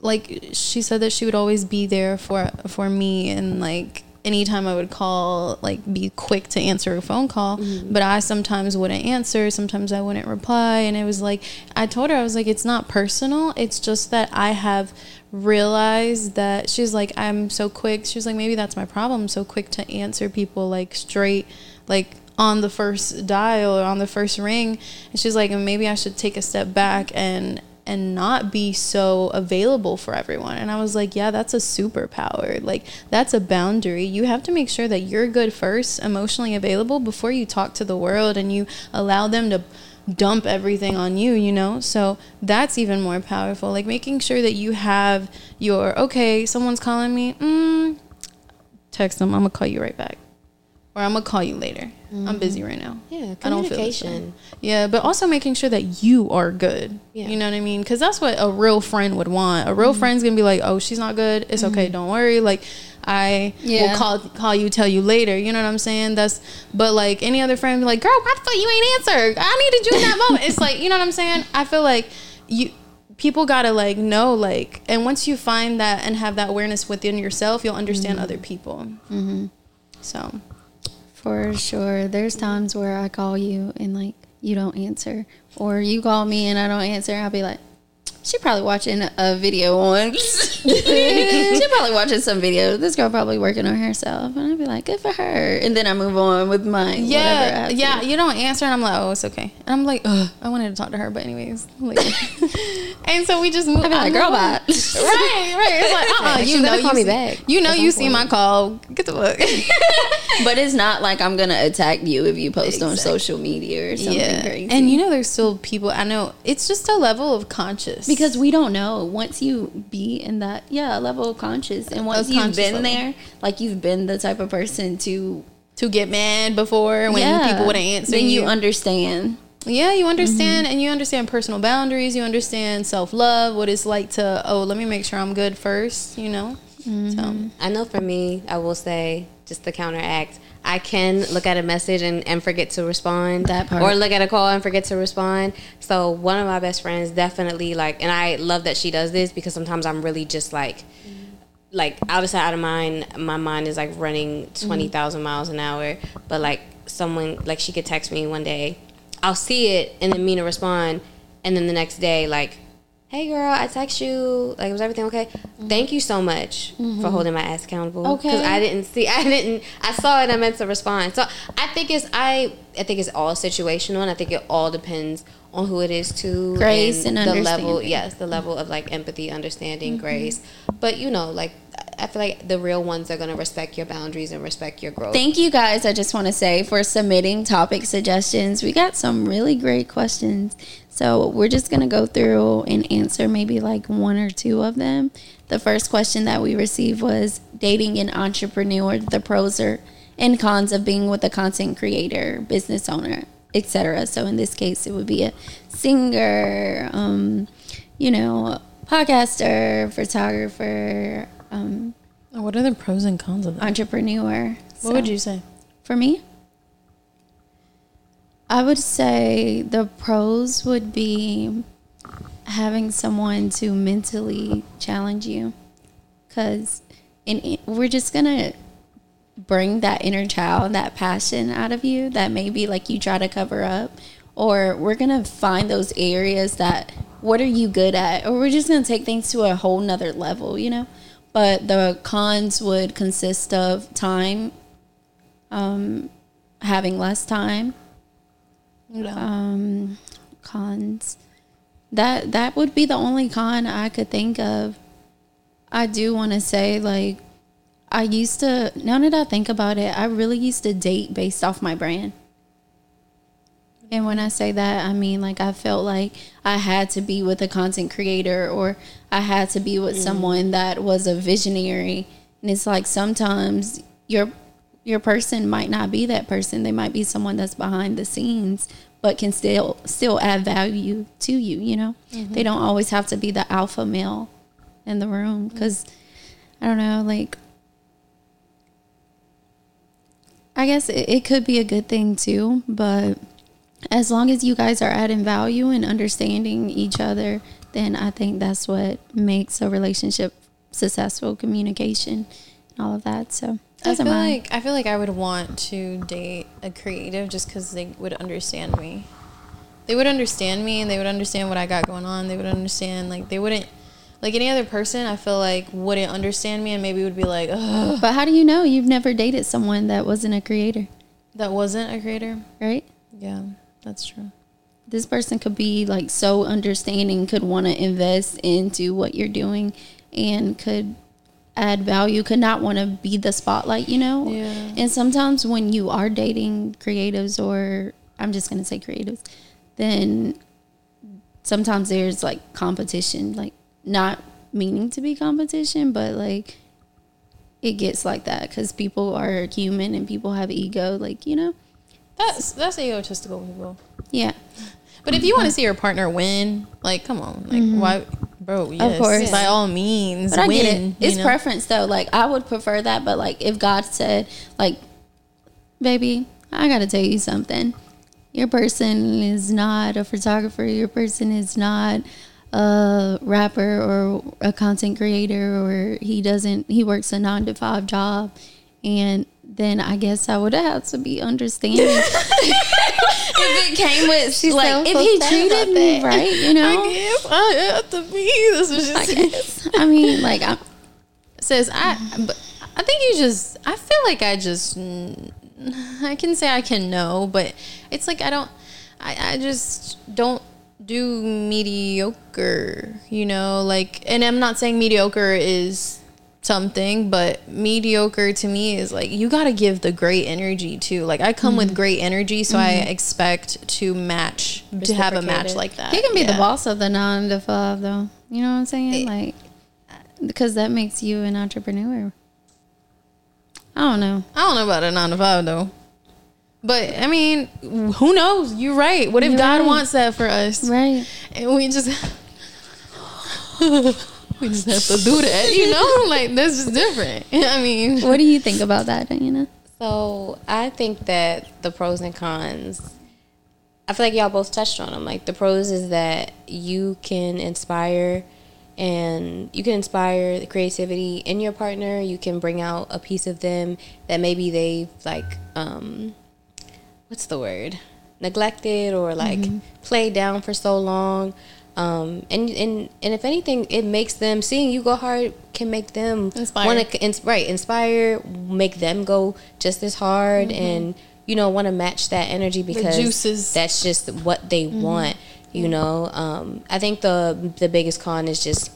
like she said that she would always be there for for me and like anytime I would call, like be quick to answer a phone call, mm-hmm. but I sometimes wouldn't answer, sometimes I wouldn't reply. And it was like, I told her, I was like, it's not personal. It's just that I have realized that she's like, I'm so quick. She's like, maybe that's my problem. I'm so quick to answer people like straight, like on the first dial or on the first ring. And she's like, maybe I should take a step back and and not be so available for everyone. And I was like, yeah, that's a superpower. Like, that's a boundary. You have to make sure that you're good first, emotionally available before you talk to the world and you allow them to dump everything on you, you know? So that's even more powerful. Like, making sure that you have your, okay, someone's calling me, mm, text them, I'm gonna call you right back or I'm gonna call you later. Mm-hmm. I'm busy right now. Yeah, communication. Yeah, but also making sure that you are good. Yeah. You know what I mean? Because that's what a real friend would want. A real mm-hmm. friend's gonna be like, "Oh, she's not good. It's mm-hmm. okay. Don't worry. Like, I yeah. will call call you, tell you later. You know what I'm saying? That's but like any other friend, be like, "Girl, why the fuck you ain't answer? I needed you in that moment." It's like you know what I'm saying? I feel like you people gotta like know like and once you find that and have that awareness within yourself you'll understand mm-hmm. other people mm-hmm. so for sure. There's times where I call you and like you don't answer, or you call me and I don't answer. I'll be like, she probably watching a video on. (laughs) she probably watching some video. This girl probably working on herself, and I'd be like, good for her. And then I move on with mine. Yeah, yeah. You don't answer, and I'm like, oh, it's okay. And I'm like, Ugh, I wanted to talk to her, but anyways. (laughs) and so we just move. I'd be like, girl, bye. right, right. It's like, (laughs) uh, uh you know, call you me see, back. You know, you see my call. Get the book. but it's not like I'm gonna attack you if you post exactly. on social media or something yeah. crazy. And you know, there's still people. I know it's just a level of conscious because we don't know once you be in that yeah level of conscious and once you've been level. there like you've been the type of person to to get mad before when yeah, people wouldn't answer then you, you understand yeah you understand mm-hmm. and you understand personal boundaries you understand self-love what it's like to oh let me make sure i'm good first you know mm-hmm. so i know for me i will say just to counteract I can look at a message and, and forget to respond. That part. Or look at a call and forget to respond. So one of my best friends definitely like and I love that she does this because sometimes I'm really just like like out of sight, out of mind. My mind is like running mm-hmm. twenty thousand miles an hour. But like someone like she could text me one day. I'll see it and then mean to respond and then the next day like hey girl, I text you. Like, was everything okay? Mm-hmm. Thank you so much mm-hmm. for holding my ass accountable. Okay. Because I didn't see, (laughs) I didn't, I saw it. I meant to respond. So I think it's, I, I think it's all situational, and I think it all depends on who it is too. Grace and, and the level, yes, the level of like empathy, understanding, mm-hmm. grace. But you know, like I feel like the real ones are going to respect your boundaries and respect your growth. Thank you guys. I just want to say for submitting topic suggestions. We got some really great questions. So we're just going to go through and answer maybe like one or two of them. The first question that we received was dating an entrepreneur, the pros or and cons of being with a content creator, business owner, etc. So in this case, it would be a singer, um, you know, podcaster, photographer, um, what are the pros and cons of that? Entrepreneur. What so, would you say? For me, I would say the pros would be having someone to mentally challenge you, because we're just gonna bring that inner child, that passion out of you that maybe like you try to cover up, or we're gonna find those areas that what are you good at, or we're just gonna take things to a whole nother level, you know but the cons would consist of time, um, having less time. Um, cons. That that would be the only con I could think of. I do want to say like I used to now that I think about it, I really used to date based off my brand. And when I say that, I mean like I felt like I had to be with a content creator or I had to be with mm. someone that was a visionary. And it's like sometimes your your person might not be that person. They might be someone that's behind the scenes but can still still add value to you, you know. Mm-hmm. They don't always have to be the alpha male in the room cuz I don't know, like I guess it, it could be a good thing too, but as long as you guys are adding value and understanding each other, then I think that's what makes a relationship successful communication and all of that. So I feel like I feel like I would want to date a creative just because they would understand me. They would understand me and they would understand what I got going on. They would understand like they wouldn't like any other person. I feel like wouldn't understand me and maybe would be like, Ugh. But how do you know you've never dated someone that wasn't a creator? That wasn't a creator, right? Yeah. That's true. This person could be like so understanding, could want to invest into what you're doing, and could add value, could not want to be the spotlight, you know? Yeah. And sometimes when you are dating creatives, or I'm just going to say creatives, then sometimes there's like competition, like not meaning to be competition, but like it gets like that because people are human and people have ego, like, you know? That's that's egotistical people. Yeah. But if you want to see your partner win, like, come on, like, mm-hmm. why, bro? Yes, of course, by all means, but win. I get it. It's know? preference though. Like, I would prefer that, but like, if God said, like, baby, I got to tell you something. Your person is not a photographer. Your person is not a rapper or a content creator, or he doesn't. He works a nine to five job, and then I guess I would have to be understanding (laughs) if it came with She's like if he treated me right, you know. I guess I have to be. This is just. I guess. I mean, like, I says I. But I think you just. I feel like I just. I can say I can know, but it's like I don't. I I just don't do mediocre. You know, like, and I'm not saying mediocre is something, but mediocre to me is like you got to give the great energy too. Like I come mm-hmm. with great energy, so mm-hmm. I expect to match to have a match like that. You can be yeah. the boss of the nine to five, though. You know what I'm saying? It, like because that makes you an entrepreneur. I don't know. I don't know about a nine to five though. But I mean, who knows? You're right. What if You're God right. wants that for us? Right. And we just (laughs) we just have to do that, you know? (laughs) like this is different. (laughs) I mean, what do you think about that, Diana? So I think that the pros and cons. I feel like y'all both touched on them. Like the pros is that you can inspire and you can inspire the creativity in your partner. You can bring out a piece of them that maybe they've like um what's the word? neglected or like mm-hmm. played down for so long. Um, and and and if anything, it makes them seeing you go hard can make them want to ins- right inspire, make them go just as hard, mm-hmm. and you know want to match that energy because that's just what they mm-hmm. want. You know, um, I think the the biggest con is just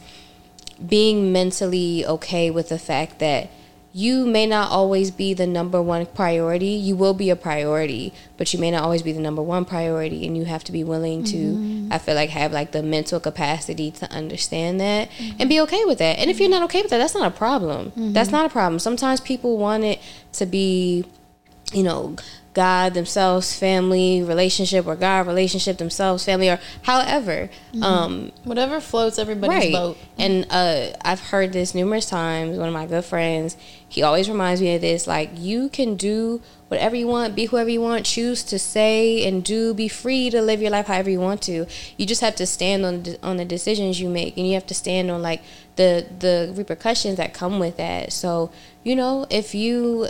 being mentally okay with the fact that you may not always be the number one priority. You will be a priority, but you may not always be the number one priority. And you have to be willing to, mm-hmm. I feel like, have like the mental capacity to understand that mm-hmm. and be okay with that. And if you're not okay with that, that's not a problem. Mm-hmm. That's not a problem. Sometimes people want it to be, you know, God themselves, family, relationship, or God, relationship, themselves, family, or however. Mm-hmm. Um, Whatever floats everybody's right. boat. And uh, I've heard this numerous times. One of my good friends, he always reminds me of this like, you can do whatever you want, be whoever you want, choose to say and do, be free to live your life however you want to. You just have to stand on on the decisions you make, and you have to stand on like the the repercussions that come with that. So you know, if you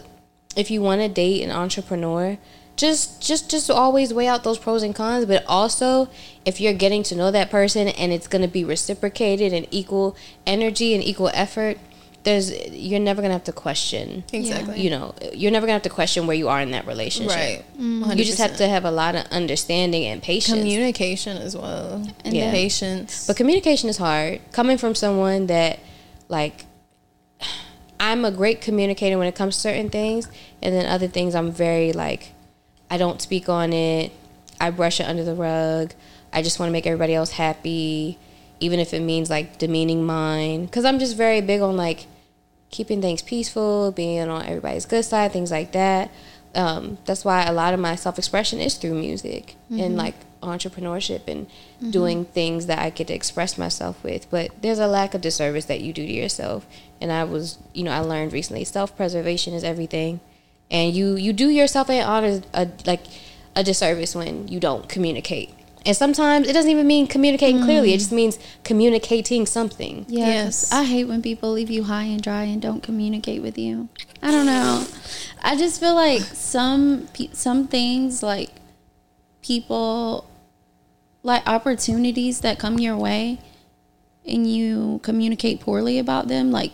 if you want to date an entrepreneur, just just just always weigh out those pros and cons but also if you're getting to know that person and it's going to be reciprocated and equal energy and equal effort there's you're never gonna have to question Exactly. you know you're never gonna have to question where you are in that relationship Right. Mm-hmm. you just have to have a lot of understanding and patience communication as well. And Yeah. patience. but communication is hard coming from someone that like i'm a great communicator when it comes to certain things and then other things i'm very like i don't speak on it. I brush it under the rug. I just want to make everybody else happy even if it means like demeaning mine. Because i'm just very big on like keeping things peaceful being on everybody's good side things like that. Um, that's why a lot of my self-expression is through music and like entrepreneurship and mm-hmm. doing things that i get to express myself with but there's a lack of disservice that you do to yourself. And i was you know i learned recently self-preservation is everything. And you you do yourself an honor a, like a disservice when you don't communicate. And sometimes it doesn't even mean communicating mm. clearly. It just means communicating something. Yeah, 'cause Yes. I hate when people leave you high and dry and don't communicate with you. I don't know. I just feel like some some things like people like opportunities that come your way and you communicate poorly about them like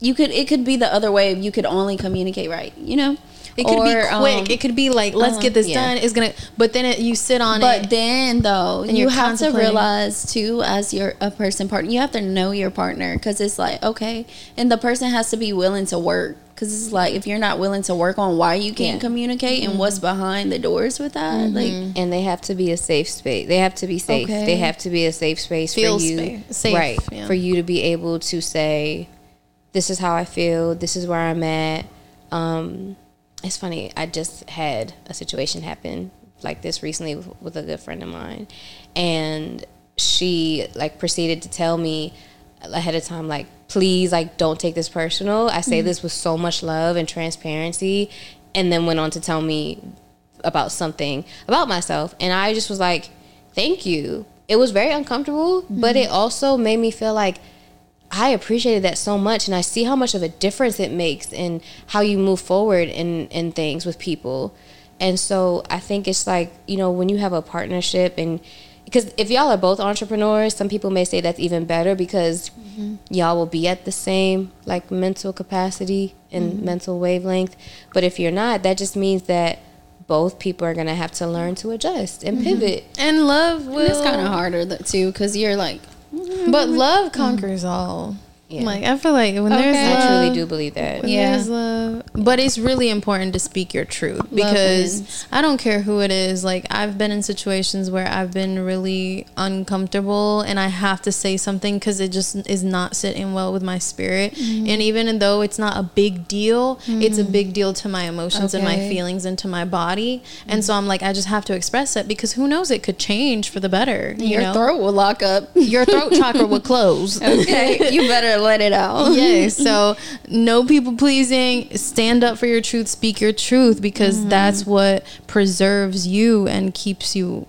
you could it could be the other way if you could only communicate right, you know? It could Or, be quick. um, it could be like, let's uh, get this yeah. done. It's gonna, but then it, you sit on But it. But then, though, you have to realize too, as your a person partner, you have to know your partner because it's like okay, and the person has to be willing to work because it's like if you're not willing to work on why you can't Yeah. communicate and what's behind the doors with that, like and they have to be a safe space. They have to be safe. Okay. They have to be a safe space Feel for you, space- safe, right? yeah. For you to be able to say, "This is how I feel. This is where I'm at." Um, it's funny. I just had a situation happen like this recently with, with a good friend of mine, and she like proceeded to tell me ahead of time like please like don't take this personal. I say mm-hmm. this with so much love and transparency and then went on to tell me about something about myself. And i just was like thank you. It was very uncomfortable but it mm-hmm. also made me feel like i appreciated that so much and i see how much of a difference it makes in how you move forward in in things with people. And so i think it's like you know when you have a partnership and because if y'all are both entrepreneurs some people may say that's even better because mm-hmm. y'all will be at the same like mental capacity and mm-hmm. mental wavelength. But if you're not that just means that both people are gonna have to learn to adjust and mm-hmm. pivot. And love will. and it's kind of harder th- too because you're like But love conquers all. Yeah. Like I feel like when there's Okay. love, i truly do believe that when Yeah. there's love, but it's really important to speak your truth because wins. I don't care who it is. Like I've been in situations where I've been really uncomfortable and I have to say something because it just is not sitting well with my spirit. Mm-hmm. And even though it's not a big deal, it's a big deal to my emotions and my feelings and to my body. And so I'm like, I just have to express it because who knows, it could change for the better. You your know? throat will lock up. your throat chakra will (laughs) close. okay, you better let it out. yes. (laughs) So no people pleasing. Stand up for your truth. Speak your truth because mm-hmm. that's what preserves you and keeps you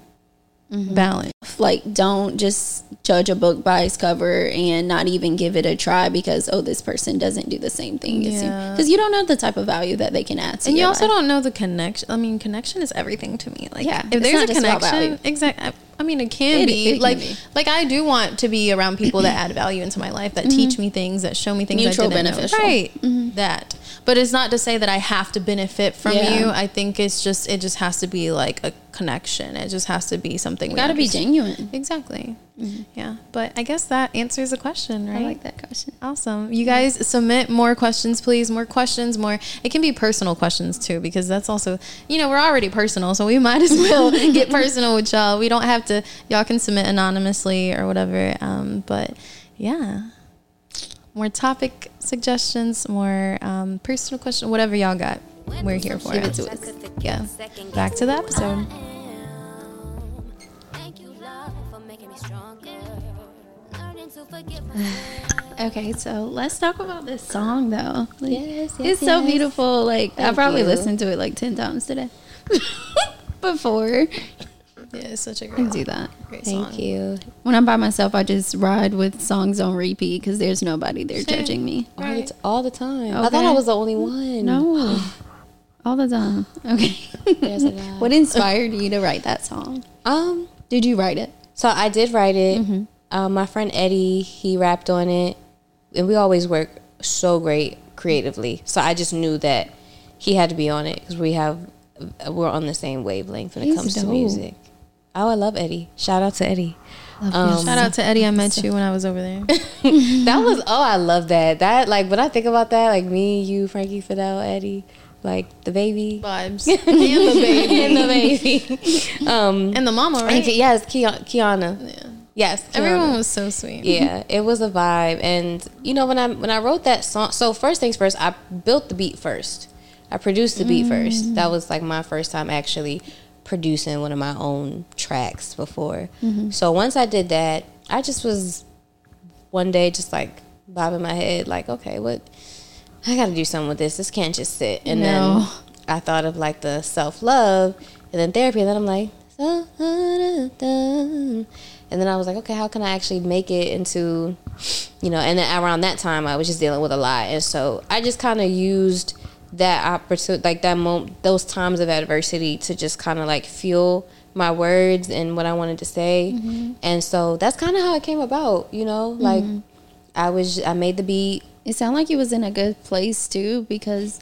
mm-hmm. balanced. like don't just judge a book by its cover and not even give it a try because oh this person doesn't do the same thing as you Yeah. because you don't know the type of value that they can add to And you also life. don't know the connection. I mean, connection is everything to me. Like, Yeah, if there's a connection, exactly. I mean, it can It- be it can like, be. like I do want to be around people that add value into my life, that mm-hmm. teach me things, that show me things Mutual I didn't beneficial. know. Right, mm-hmm. that. But it's not to say that I have to benefit from Yeah. you. I think it's just it just has to be like a connection. It just has to be something. you got to be genuine Exactly. Yeah, but I guess that answers the question, right? i like that question Awesome. You guys submit more questions, please. More questions, more. It can be personal questions too, because that's also, you know, we're already personal, so we (laughs) might as well get personal with y'all. We don't have to, y'all can submit anonymously or whatever. Um, but yeah, more topic suggestions, more um, personal questions, whatever y'all got. We're here for it. it to us. Yeah. Back to the episode. (sighs) okay so let's talk about this song though. Like, Yes, yes, it's so beautiful. Like i Thank probably you. listened to it like 10 times today. (laughs) Before. Yeah, it's such a great, I do that. great thank song. you. When i'm by myself i just ride with songs on repeat because there's nobody there Same. judging me. All, the Right. all the time. I thought i was the only one. No. (gasps) All the time. Okay. There's a (laughs) lot. what inspired you to write that song? Um did you write it? So I did write it. Mm-hmm. Um, my friend Eddie, he rapped on it, and we always work so great creatively. So I just knew that he had to be on it because we have we're on the same wavelength when it He's comes to music. Oh, I love Eddie. Shout out to Eddie. Um, Shout out to Eddie. I met (laughs) you when I was over there. (laughs) that was oh, I love that. That like when I think about that, like me, you, Frankie, Fidel, Eddie, like the baby Vibes. (laughs) and the baby. and the baby. um, And the mama, right? Ki- yes, Kiana. Kiana. Yeah. Yes. Everyone was so sweet. yeah it was a vibe. And you know when i when i wrote that song so first things first i built the beat first. I produced the beat mm. first. That was like my first time actually producing one of my own tracks before. Mm-hmm. So once i did that i just was one day just like bobbing my head like okay what i gotta do something with this. This can't just sit. And No. then i thought of like the self-love and then therapy. And then i'm like and then I was like, okay, how can I actually make it into, you know? And then around that time, I was just dealing with a lot, and so I just kind of used that opportunity, like that moment, those times of adversity, to just kind of like fuel my words and what I wanted to say, mm-hmm. and so that's kind of how it came about, you know. Like mm-hmm. I was, I made the beat. It sounded like it was in a good place too because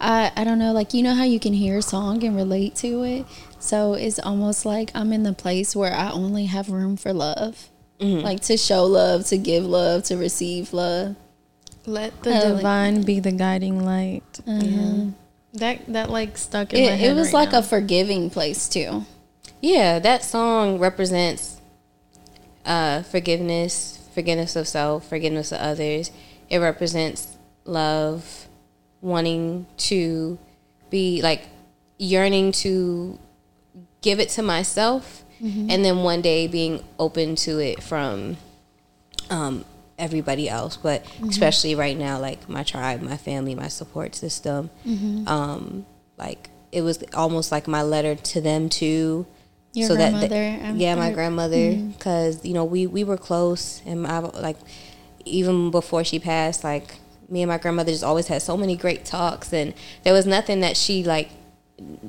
I I don't know like you know how you can hear a song and relate to it. So it's almost like I'm in the place where I only have room for love. Like to show love, to give love, to receive love. Let the I like- divine be the guiding light. Uh-huh. That that like stuck in my It, head. it was right like now. a forgiving place too. Yeah, that song represents uh, forgiveness, forgiveness of self, forgiveness of others. It represents love, wanting to be like yearning to give it to myself, and then one day being open to it from um, everybody else, but especially right now, like my tribe, my family, my support system. Um, like it was almost like my letter to them too. Your that grandmother, they- um, yeah, my grandmother, because you know we we were close, and I like even before she passed, like me and my grandmother just always had so many great talks, and there was nothing that she like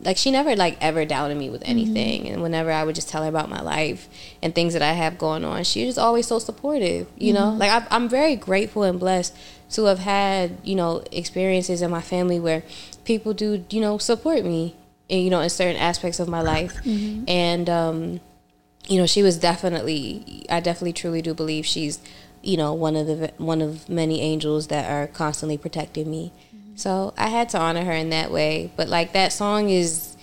like she never like ever doubted me with anything. Mm-hmm. And whenever i would just tell her about my life and things that i have going on she was always so supportive you know? Mm-hmm. Like I, i'm very grateful and blessed to have had you know experiences in my family where people do you know support me in, you know in certain aspects of my life. Mm-hmm. And um you know she was definitely i definitely truly do believe she's you know one of the one of many angels that are constantly protecting me so i had to honor her in that way but like that song is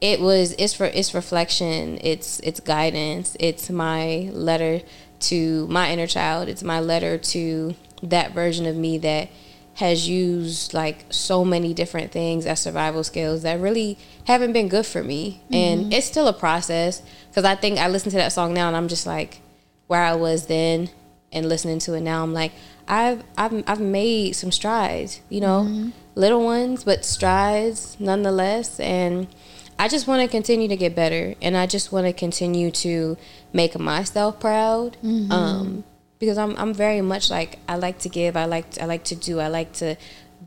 it was it's for it's reflection it's it's guidance it's my letter to my inner child it's my letter to that version of me that has used like so many different things as survival skills that really haven't been good for me. And mm-hmm. it's still a process because i think i listen to that song now and i'm just like where i was then and listening to it now i'm like i've i've, I've made some strides you know little ones but strides nonetheless and I just want to continue to get better, and I just want to continue to make myself proud. Um, because I'm I'm very much like I like to give, I like I like to do, I like to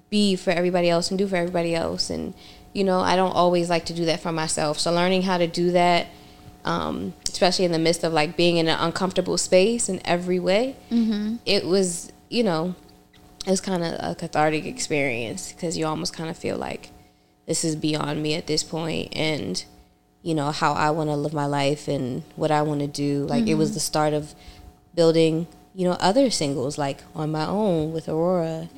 be for everybody else and do for everybody else, and you know I don't always like to do that for myself. So learning how to do that, um, especially in the midst of like being in an uncomfortable space in every way, it was you know it was kind of a cathartic experience because you almost kind of feel like this is beyond me at this point and you know how i want to live my life and what i want to do. Like it was mm-hmm. the start of building you know other singles like on my own with aurora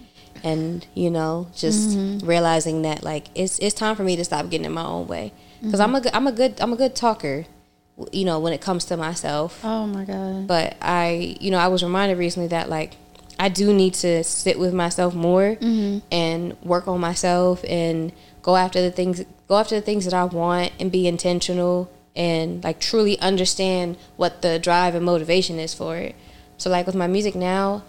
and you know just mm-hmm. realizing that like it's it's time for me to stop getting in my own way. Because i'm a mm-hmm. good i'm a good i'm a good talker you know when it comes to myself. Oh my god. but I, you know, I was reminded recently that like I do need to sit with myself more mm-hmm. and work on myself and go after the things go after the things that I want and be intentional and like truly understand what the drive and motivation is for it. So like with my music now,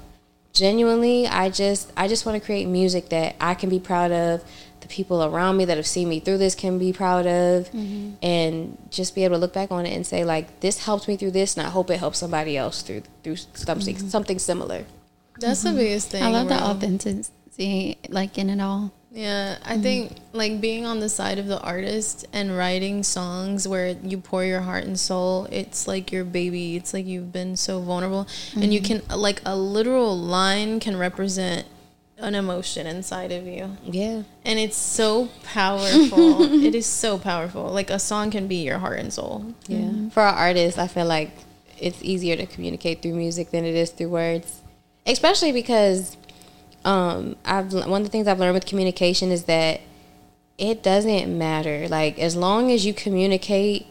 genuinely I just I just want to create music that I can be proud of, the people around me that have seen me through this can be proud of mm-hmm. and just be able to look back on it and say like this helped me through this and I hope it helps somebody else through through something mm-hmm. something similar. That's the mm-hmm. biggest thing. I love the authenticity, like in it all. Yeah, I mm-hmm. think like being on the side of the artist and writing songs where you pour your heart and soul, it's like your baby. It's like you've been so vulnerable and you mm-hmm. can like a literal line can represent an emotion inside of you. Yeah. And it's so (laughs) powerful. it is so powerful. Like a song can be your heart and soul. Yeah. For our artists, I feel like it's easier to communicate through music than it is through words, especially because um, I've one of the things I've learned with communication is that it doesn't matter. Like as long as you communicate,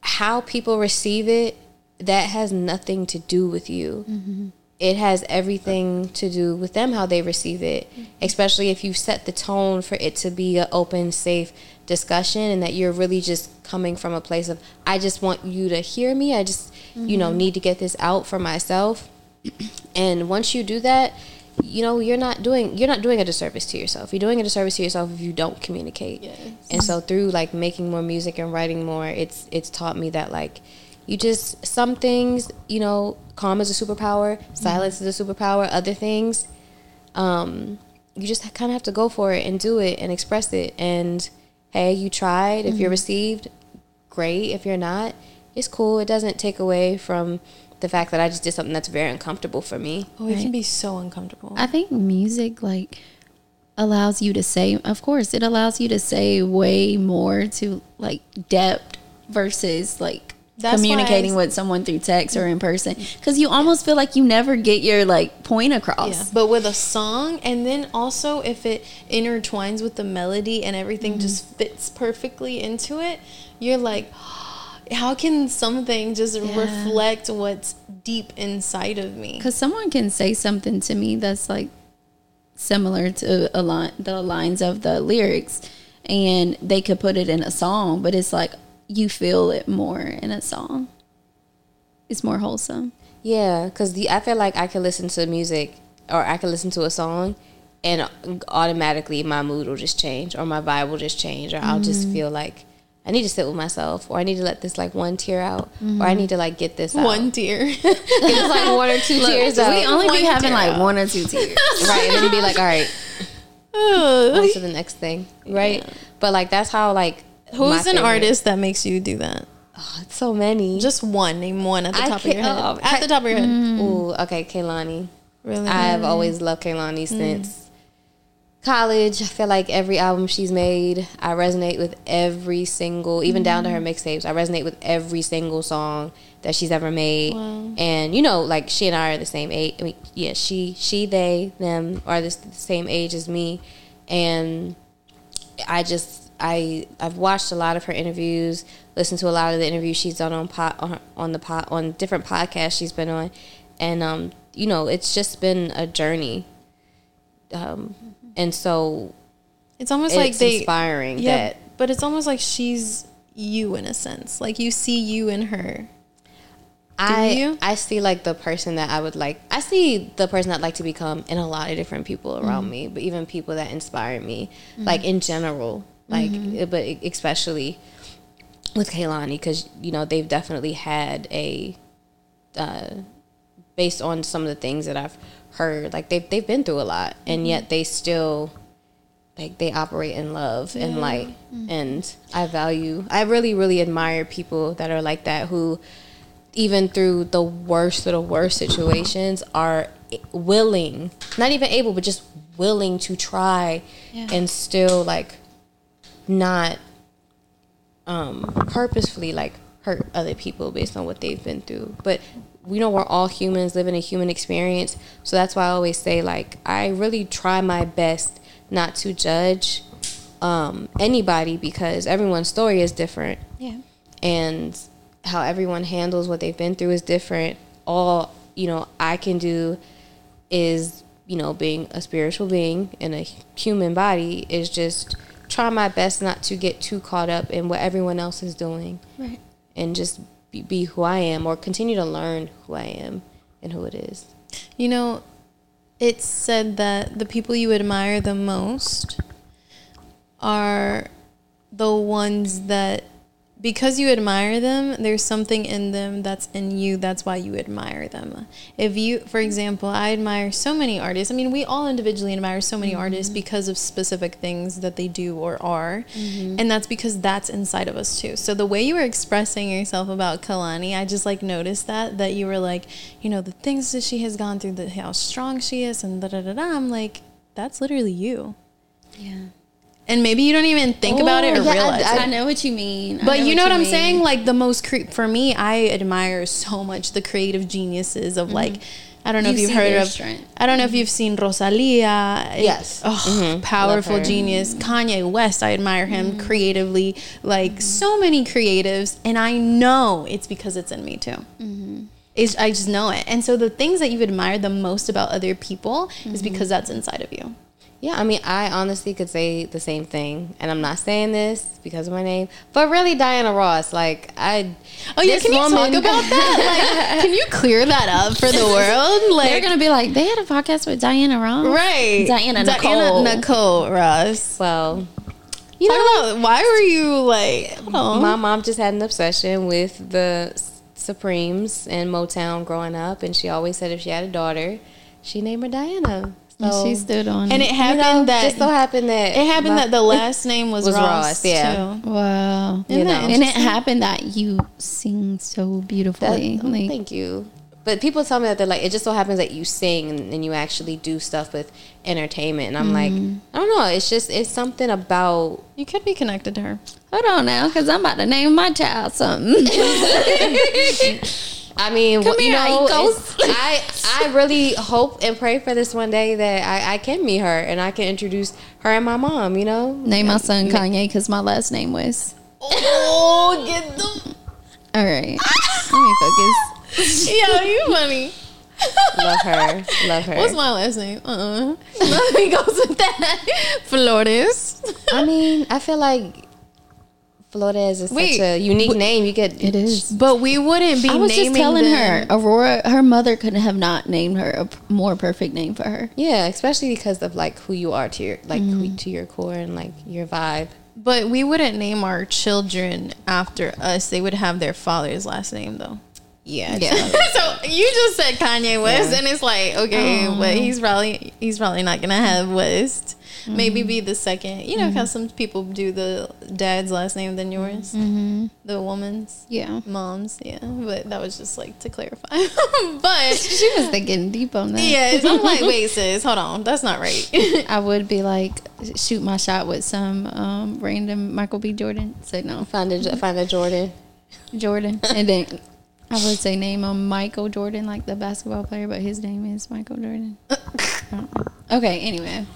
how people receive it, that has nothing to do with you. Mm-hmm. It has everything to do with them how they receive it, mm-hmm. especially if you set the tone for it to be an open, safe discussion, and that you're really just coming from a place of I just want you to hear me. I just you know mm-hmm. need to get this out for myself. And once you do that, you know you're not doing you're not doing a disservice to yourself. You're doing a disservice to yourself if you don't communicate. Yes. And so through like making more music and writing more, it's it's taught me that like you just some things you know calm is a superpower, silence is a superpower. Other things, um, you just kind of have to go for it and do it and express it. And hey, you tried. If you're received, great. If you're not, it's cool. It doesn't take away from the fact that I just did something that's very uncomfortable for me. Oh, it Right. can be so uncomfortable. I think music like allows you to say of course it allows you to say way more to like depth versus like That's communicating with someone through text or in person because you almost feel like you never get your like point across Yeah, but with a song, and then also if it intertwines with the melody and everything mm-hmm. just fits perfectly into it, you're like, how can something just Yeah. reflect what's deep inside of me? because someone can say something to me that's like similar to a line the lines of the lyrics and they could put it in a song but it's like you feel it more in a song it's more wholesome Yeah, because I feel like I can listen to music or I can listen to a song and automatically my mood will just change or my vibe will just change or I'll just mm-hmm. feel like I need to sit with myself or I need to let this like one tear out or I mm-hmm. need to like get this out. One tear. (laughs) This like one or two tears out. we only be having like out. one or two tears (laughs) right, and then be like, all right, (sighs) on to the (laughs) next thing, right? But like that's how like Who's an favorite- artist that makes you do that? Oh, it's so many. Just one. Name one at the I top of your head. oh, at the top of your head. Mm. Mm. Ooh, okay, Kehlani. Really? I've always loved Kehlani mm. since college. I feel like every album she's made, I resonate with every single, even down to her mixtapes. I resonate with every single song that she's ever made. Wow. And you know, like she and I are the same age. I mean, yeah, she, she, they, them are the the same age as me, and I just I I've watched a lot of her interviews, listened to a lot of the interviews she's done on pot on, on the pot on different podcasts she's been on, and um you know it's just been a journey, um and so It's almost it's like they. inspiring Yeah, that but it's almost like she's you in a sense. Like you see you in her. I you? I see like the person that I would like. I see the person I'd like to become in a lot of different people around me, but even people that inspire me, like in general, like eh, but especially with Kehlani because you know they've definitely had a uh, based on some of the things that I've heard, like they've they've been through a lot, and yet they still like they operate in love and light, and I value. I really really admire people that are like that who even through the worst of the worst situations are willing not even able but just willing to try Yeah. and still like not um purposefully like hurt other people based on what they've been through but we know we're all humans living a human experience. So that's why i always say like i really try my best not to judge um anybody because everyone's story is different. Yeah. And how everyone handles what they've been through is different. All you know, I can do is you know, being a spiritual being in a human body is just try my best not to get too caught up in what everyone else is doing, right. And just be, be who I am or continue to learn who I am and who it is. You know, it's said that the people you admire the most are the ones that because you admire them, there's something in them that's in you. That's why you admire them. If you, for example, I admire so many artists. I mean, we all individually admire so many mm-hmm. artists because of specific things that they do or are. Mm-hmm. And that's because that's inside of us too. So the way you were expressing yourself about Kehlani, I just like noticed that, that you were like, you know, the things that she has gone through, the, how strong she is, and da da da da. I'm like, that's literally you. Yeah. And maybe you don't even think about it or Oh, yeah, I- realize I, know what you mean. I But you know what, I'm mean. saying? Like the most cre- for me, I admire so much the creative geniuses of like mm-hmm. I don't know You if you've heard of strength. I don't know if you've seen Rosalia. Yes. Oh, mm-hmm. powerful her. genius. Kanye West, I admire him mm-hmm. creatively. Like so many creatives and I know it's because it's in me too. It's, I just know it. And so the things that you admire the most about other people is because that's inside of you. Yeah, I mean, I honestly could say the same thing, and I'm not saying this because of my name, but really, Diana Ross, like I. Oh yeah, can you woman- talk about that? (laughs) Like, can you clear that up for the world? Like, They're gonna be like, they had a podcast with Diana Ross, right? Diana Diana Nicole. Nicole Ross. Well, you Talk know, about why were you like? on. my mom just had an obsession with the Supremes and Motown growing up, and she always said if she had a daughter, she named her Diana. So, she oh. stood on. and it it. happened you know, that just so happened that it happened that the (laughs) last name was, Was Ross, Ross, yeah. too. Wow. Isn't that know. And it happened that you sing so That- beautifully. oh, like, thank you. But people tell me that they're like, it just so happens that you sing and, and you actually do stuff with entertainment. And I'm mm. like, I don't know. It's just, it's something about You could be connected to her. hold on now, because I'm about to name my child something. (laughs) (laughs) I mean, Come you here, know, (laughs) I I really hope and pray for this one day that I, I can meet her and I can introduce her and my mom. You know, name my son Kanye because my last name was. Oh, get them! (laughs) All right. Let me focus. (laughs) Yo, you funny. love her, love her. What's my last name? Uh, uh nothing goes with that. Flores. I mean, I feel like Flores is Wait, such a unique name. You get It is. But we wouldn't be I was naming just telling them- her, Aurora, her mother couldn't have not named her a p- more perfect name for her. Yeah, especially because of like who you are to your like who, mm-hmm. to your core and like your vibe. But we wouldn't name our children after us. They would have their father's last name, though. Yeah, Yeah. (laughs) so you just said Kanye West, Yeah. and it's like, okay, but he's probably he's probably not gonna have West. Maybe mm-hmm. be the second. You know how mm-hmm. some people do the dad's last name than yours, mm-hmm. the woman's, Yeah. mom's. Yeah, but that was just like to clarify. (laughs) but (laughs) She was thinking deep on that. yes, I'm like, (laughs) wait, sis, hold on, that's not right. I would be like, shoot my shot with some um, random Michael B. Jordan. Say no, Find a find a Jordan. Jordan. And then I would say name him Michael Jordan, like the basketball player, but his name is Michael Jordan. okay, anyway.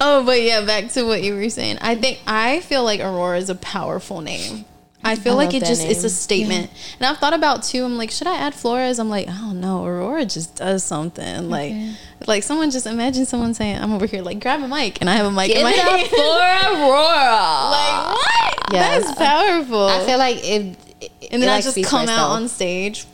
Oh, but yeah, back to what you were saying. I think I feel like Aurora is a powerful name. I feel I like it just it's a name. statement. And I've thought about too. I'm like, should I add Flores? I'm like, I don't know. Aurora just does something. Like, like someone just imagine someone saying, "I'm over here like grab a mic," and I have a mic in my hand. Aurora. (laughs) like what? Yes. That's powerful. I feel like if and then I just come out on stage.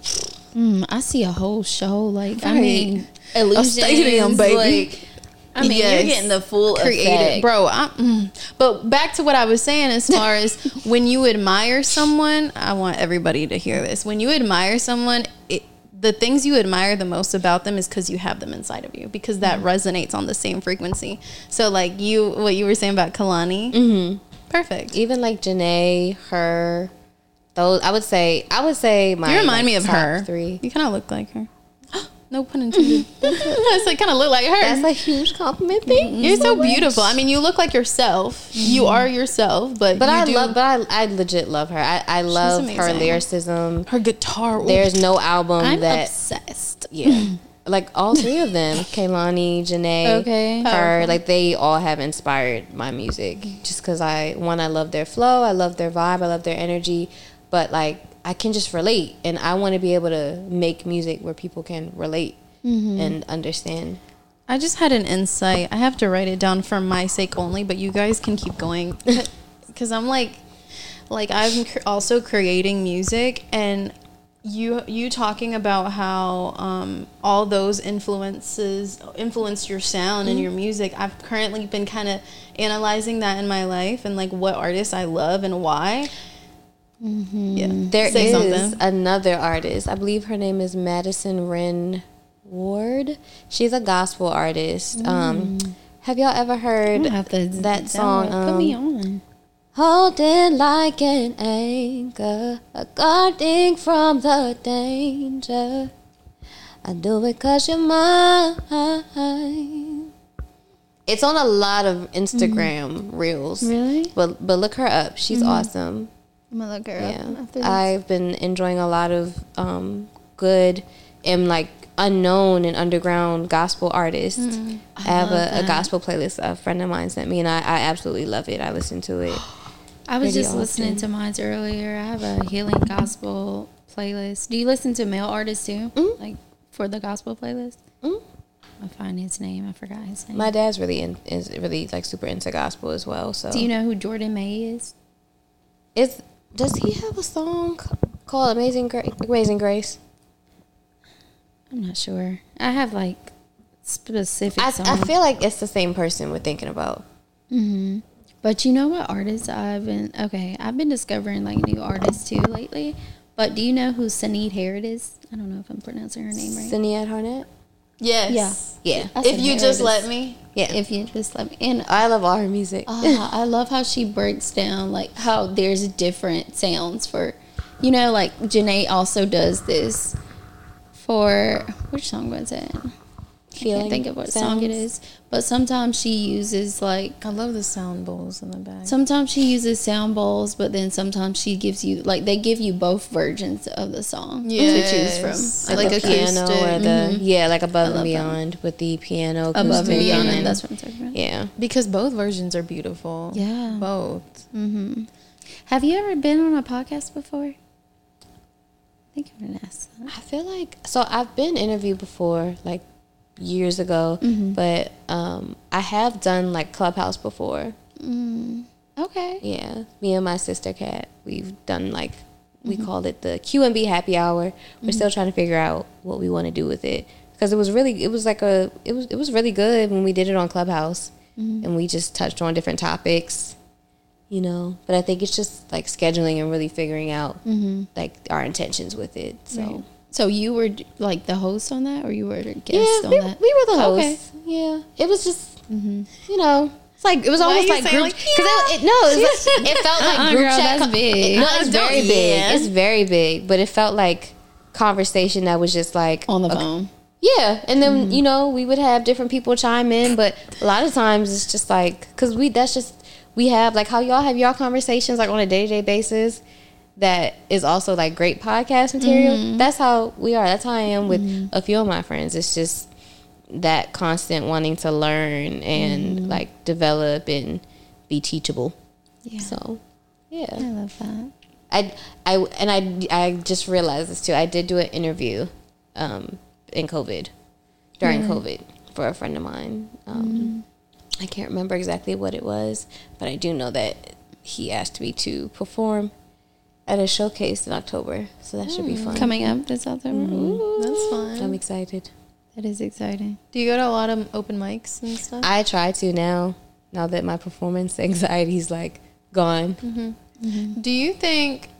Mm, I see a whole show. Like, I Right. mean, A stadium, baby. Like, I mean, Yes. you're getting the full creative, effect. bro. I, mm. But back to what I was saying, as (laughs) far as when you admire someone, I want everybody to hear this. When you admire someone, it, the things you admire the most about them is because you have them inside of you, because that resonates on the same frequency. So, like you, what you were saying about Kehlani, mm-hmm. perfect. even like Jhené, her, those I would say I would say my You remind like, me of her. three. You kind of look like her. No pun intended. (laughs) That's like kind of look like her. That's a huge compliment. Thank mm-hmm. you You're so much. beautiful. I mean, you look like yourself. You mm-hmm. are yourself, but But you I do- love, but I, I legit love her. I, I love her lyricism. her guitar. There's no album I'm that, obsessed. yeah, (clears throat) like all three of them, (laughs) Kehlani, Jhené, Okay. her, like they all have inspired my music. Just because I, one, I love their flow, I love their vibe, I love their energy, but like I can just relate, and I want to be able to make music where people can relate and understand. I just had an insight. I have to write it down for my sake only, but you guys can keep going (laughs) because I'm like, like I'm cr- also creating music, and you you talking about how um, all those influences influenced your sound and your music. I've currently been kind of analyzing that in my life and like what artists I love and why. Yeah. There is Say something. another artist. I believe her name is Madison Ryann Ward. She's a gospel artist. Um, have y'all ever heard to that song? Put me um, on. Holding like an anchor, a guarding from the danger. I do it cause you're mine. It's on a lot of Instagram reels. Really? But but look her up. She's awesome. I'm gonna look her Yeah. up after this. I've been enjoying a lot of um, good and like unknown and underground gospel artists. I, have a, a gospel playlist a friend of mine sent me, and I, I absolutely love it. I listen to it. (gasps) I was pretty just listening to mine earlier. I have a healing gospel playlist. Do you listen to male artists too? Mhm. Like for the gospel playlist? Mm. I find his name. I forgot his name. My dad's really in, is really like super into gospel as well. So Do you know who Jordan May is? Is does he have a song called Amazing Grace? Amazing Grace. I'm not sure. I have like specific I, songs. I feel like it's the same person we're thinking about. hmm But you know what artists I've been okay? I've been discovering like new artists too lately. But do you know who Saneed Harrod is? I don't know if I'm pronouncing her name right. Sinead Harnett. Yes. Yeah, I If you just let me. yeah. If you just let me and I love all her music. Ah, I love how she breaks down like how there's different sounds for, you know, like Jhené also does this for which song was it? I can't think of what song it is, but sometimes she uses like I love the sound bowls in the back. sometimes she uses sound bowls, but then sometimes she gives you like they give you both versions of the song to choose Yes. from. Like the piano or the yeah, like above and beyond with the piano above and beyond. and- That's what I'm talking about. yeah. because both versions are beautiful. Yeah. Both. Mm-hmm. Have you ever been on a podcast before? I think I'm gonna ask that. I feel like so I've been interviewed before, like years ago, Mm-hmm. but um, I have done like Clubhouse before. Mm. Okay. Yeah, me and my sister Kat, we've done like we Mm-hmm. called it the QMB Happy Hour. We're still trying to figure out what we want to do with it because it was really it was like a it was it was really good when we did it on Clubhouse Mm-hmm. and we just touched on different topics, you know. But I think it's just like scheduling and really figuring out Mm-hmm. like our intentions with it. So. Right. So you were like the host on that, or you were a guest Yeah, on we, that? we were the Okay. hosts. Yeah, it was just Mm-hmm. you know, it's like it was Why almost like saying group like, because it, it, no, it, was like, it felt like Uh-uh, (laughs) group girl, chat. that's big. No, it's Don't- very big. It's very big, but it felt like conversation that was just like on the okay, phone. Yeah, and then you know we would have different people chime in, but a lot of times it's just like because we that's just we have like how y'all have y'all conversations like on a day to day basis. That is also like great podcast material. That's how we are. That's how I am with a few of my friends. It's just that constant wanting to learn and like develop and be teachable. Yeah. So, yeah. I love that. I, I, and I, I just realized this too. I did do an interview, um, in COVID, during COVID for a friend of mine. Um, I can't remember exactly what it was, but I do know that he asked me to perform at a showcase in October. So that should be hmm. fun. Coming up this October. Mm-hmm. Ooh, That's fun. I'm excited. that is exciting. Do you go to a lot of open mics and stuff? I try to now, now that my performance anxiety is like gone. Mm-hmm. Mm-hmm. Do you think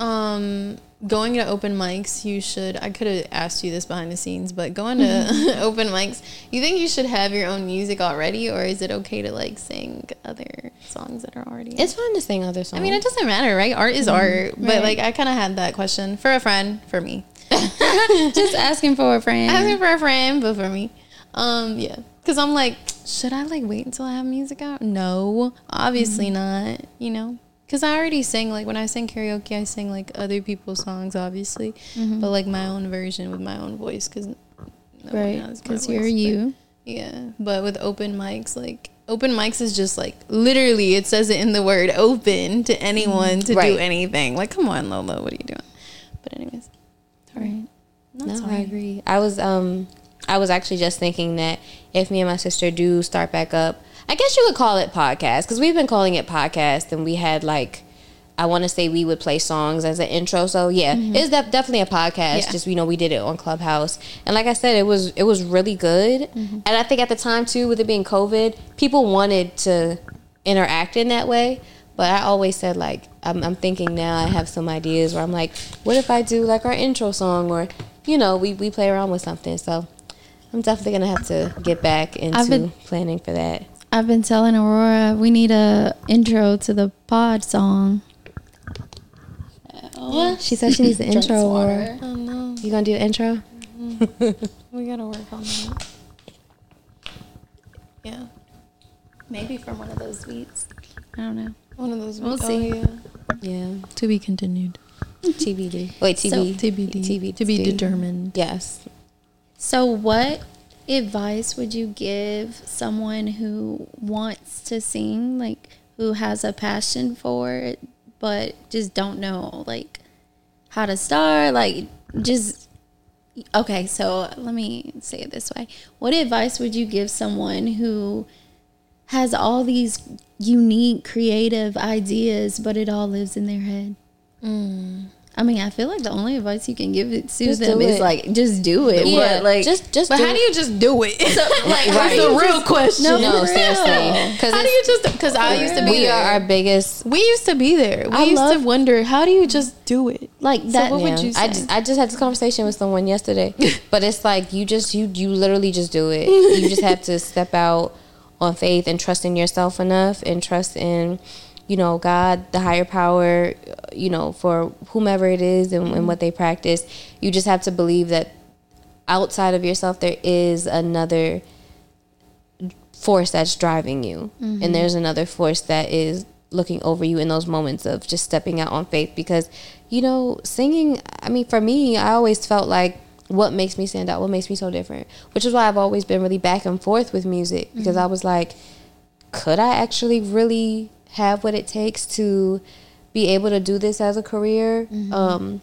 um, going to open mics, you should? I could have asked you this behind the scenes, but going to mm-hmm. (laughs) open mics, you think you should have your own music already, or is it okay to like sing other songs that are already? It's fun to sing other songs. I mean, it doesn't matter, right? Art is mm-hmm. art, but Right. like I kind of had that question for a friend, for me. (laughs) Just asking for a friend. asking for a friend, but for me, um, yeah, because I'm like, should I like wait until I have music out? No, obviously mm-hmm. not. You know, because I already sing like when I sing karaoke, I sing like other people's songs, obviously, but like my own version with my own voice, because right. Because you're you. Yeah, but with open mics, like open mics is just like literally it says it in the word open to anyone to do anything. Like, come on, Lola, what are you doing? But anyways, Right. that's no, I agree. I was um I was actually just thinking that if me and my sister do start back up, I guess you could call it podcast because we've been calling it podcast, and we had like I want to say we would play songs as an intro. So yeah, mm-hmm. it's def- definitely a podcast. Yeah. Just you know, we did it on Clubhouse, and like I said, it was it was really good. Mm-hmm. And I think at the time too, with it being COVID, people wanted to interact in that way. But I always said like I'm, I'm thinking now. I have some ideas where I'm like, what if I do like our intro song, or you know, we we play around with something. So I'm definitely gonna have to get back into been- planning for that. I've been telling Aurora we need a intro to the pod song. Yeah, she said she needs the (laughs) Drinks intro. water. Or Oh no, you gonna do the intro? Mm-hmm. (laughs) we gotta work on that. Yeah, Maybe from one of those beats. I don't know. one of those. We'll oh, see. yeah. Yeah, To be continued. TBD. Wait, So- TB. TBD. TBD. To be determined. Yes. So, what advice would you give someone who wants to sing, like who has a passion for it, but just don't know like how to start? Like, just okay. So, let me say it this way: What advice would you give someone who has all these unique, creative ideas, but it all lives in their head? Mm. I mean, I feel like the only advice you can give it to Just them is it. like just do it. Yeah, But like just just. But do how do you just do it? (laughs) like Right. how do the you real just- question. No, No, seriously. Because How do you just? Because I used to be we there. are our biggest we used to be there. We I used love- to wonder, how do you just do it? like that? what would Yeah. you I just I just had this conversation with someone yesterday, (laughs) but it's like you just you you literally just do it. You just have to step out on faith and trust in yourself enough and trust in you know God, the higher power, you know for whomever it is and, and what they practice. You just have to believe that outside of yourself there is another force that's driving you mm-hmm. and there's another force that is looking over you in those moments of just stepping out on faith because you know singing i mean for me i always felt like what makes me stand out what makes me so different which is why i've always been really back and forth with music because mm-hmm. i was like could i actually really have what it takes to be able to do this as a career. Um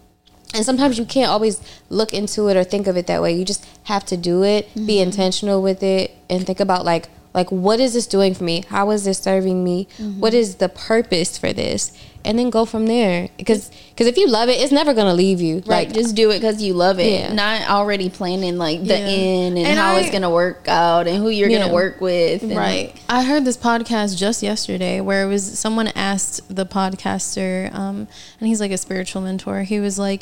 and sometimes you can't always look into it or think of it that way. You just have to do it be intentional with it and think about like like what is this doing for me how is this serving me What is the purpose for this and then go from there because because if you love it it's never gonna leave you Right, like just do it because you love it, Yeah. not already planning like the Yeah. end and, And how I- it's gonna work out and who you're Yeah. gonna work with. and- Right. I heard this podcast just yesterday where it was someone asked the podcaster, um, and he's like a spiritual mentor. He was like,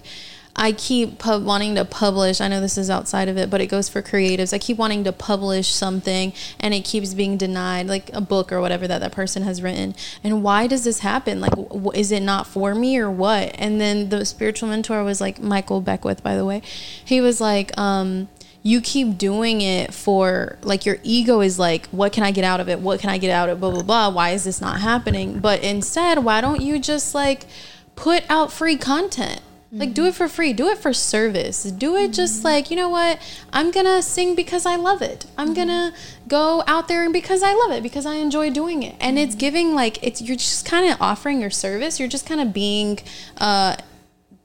I keep wanting to publish. I know this is outside of it, but it goes for creatives. I keep wanting to publish something and it keeps being denied, like a book or whatever that that person has written. And why does this happen? Like, is it not for me or what? And then the spiritual mentor was like, Michael Beckwith, by the way. He was like, um, you keep doing it for like your ego is like what can i get out of it what can i get out of it blah blah blah why is this not happening but instead why don't you just like put out free content like do it for free. Do it for service. Do it just mm-hmm. like you know what? I'm gonna sing because i love it. I'm mm-hmm. gonna go out there and because i love it because i enjoy doing it. And it's mm-hmm. giving like it's you're just kind of offering your service. You're just kind of being uh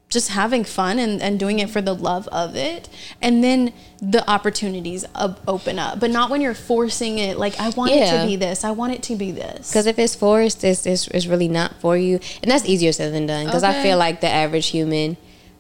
just having fun and, and doing it for the love of it and then the opportunities up, open up but not when you're forcing it like i want it to be this i want it to be this Because if it's forced, it's, it's, it's really not for you. And that's easier said than done. Because I feel like the average human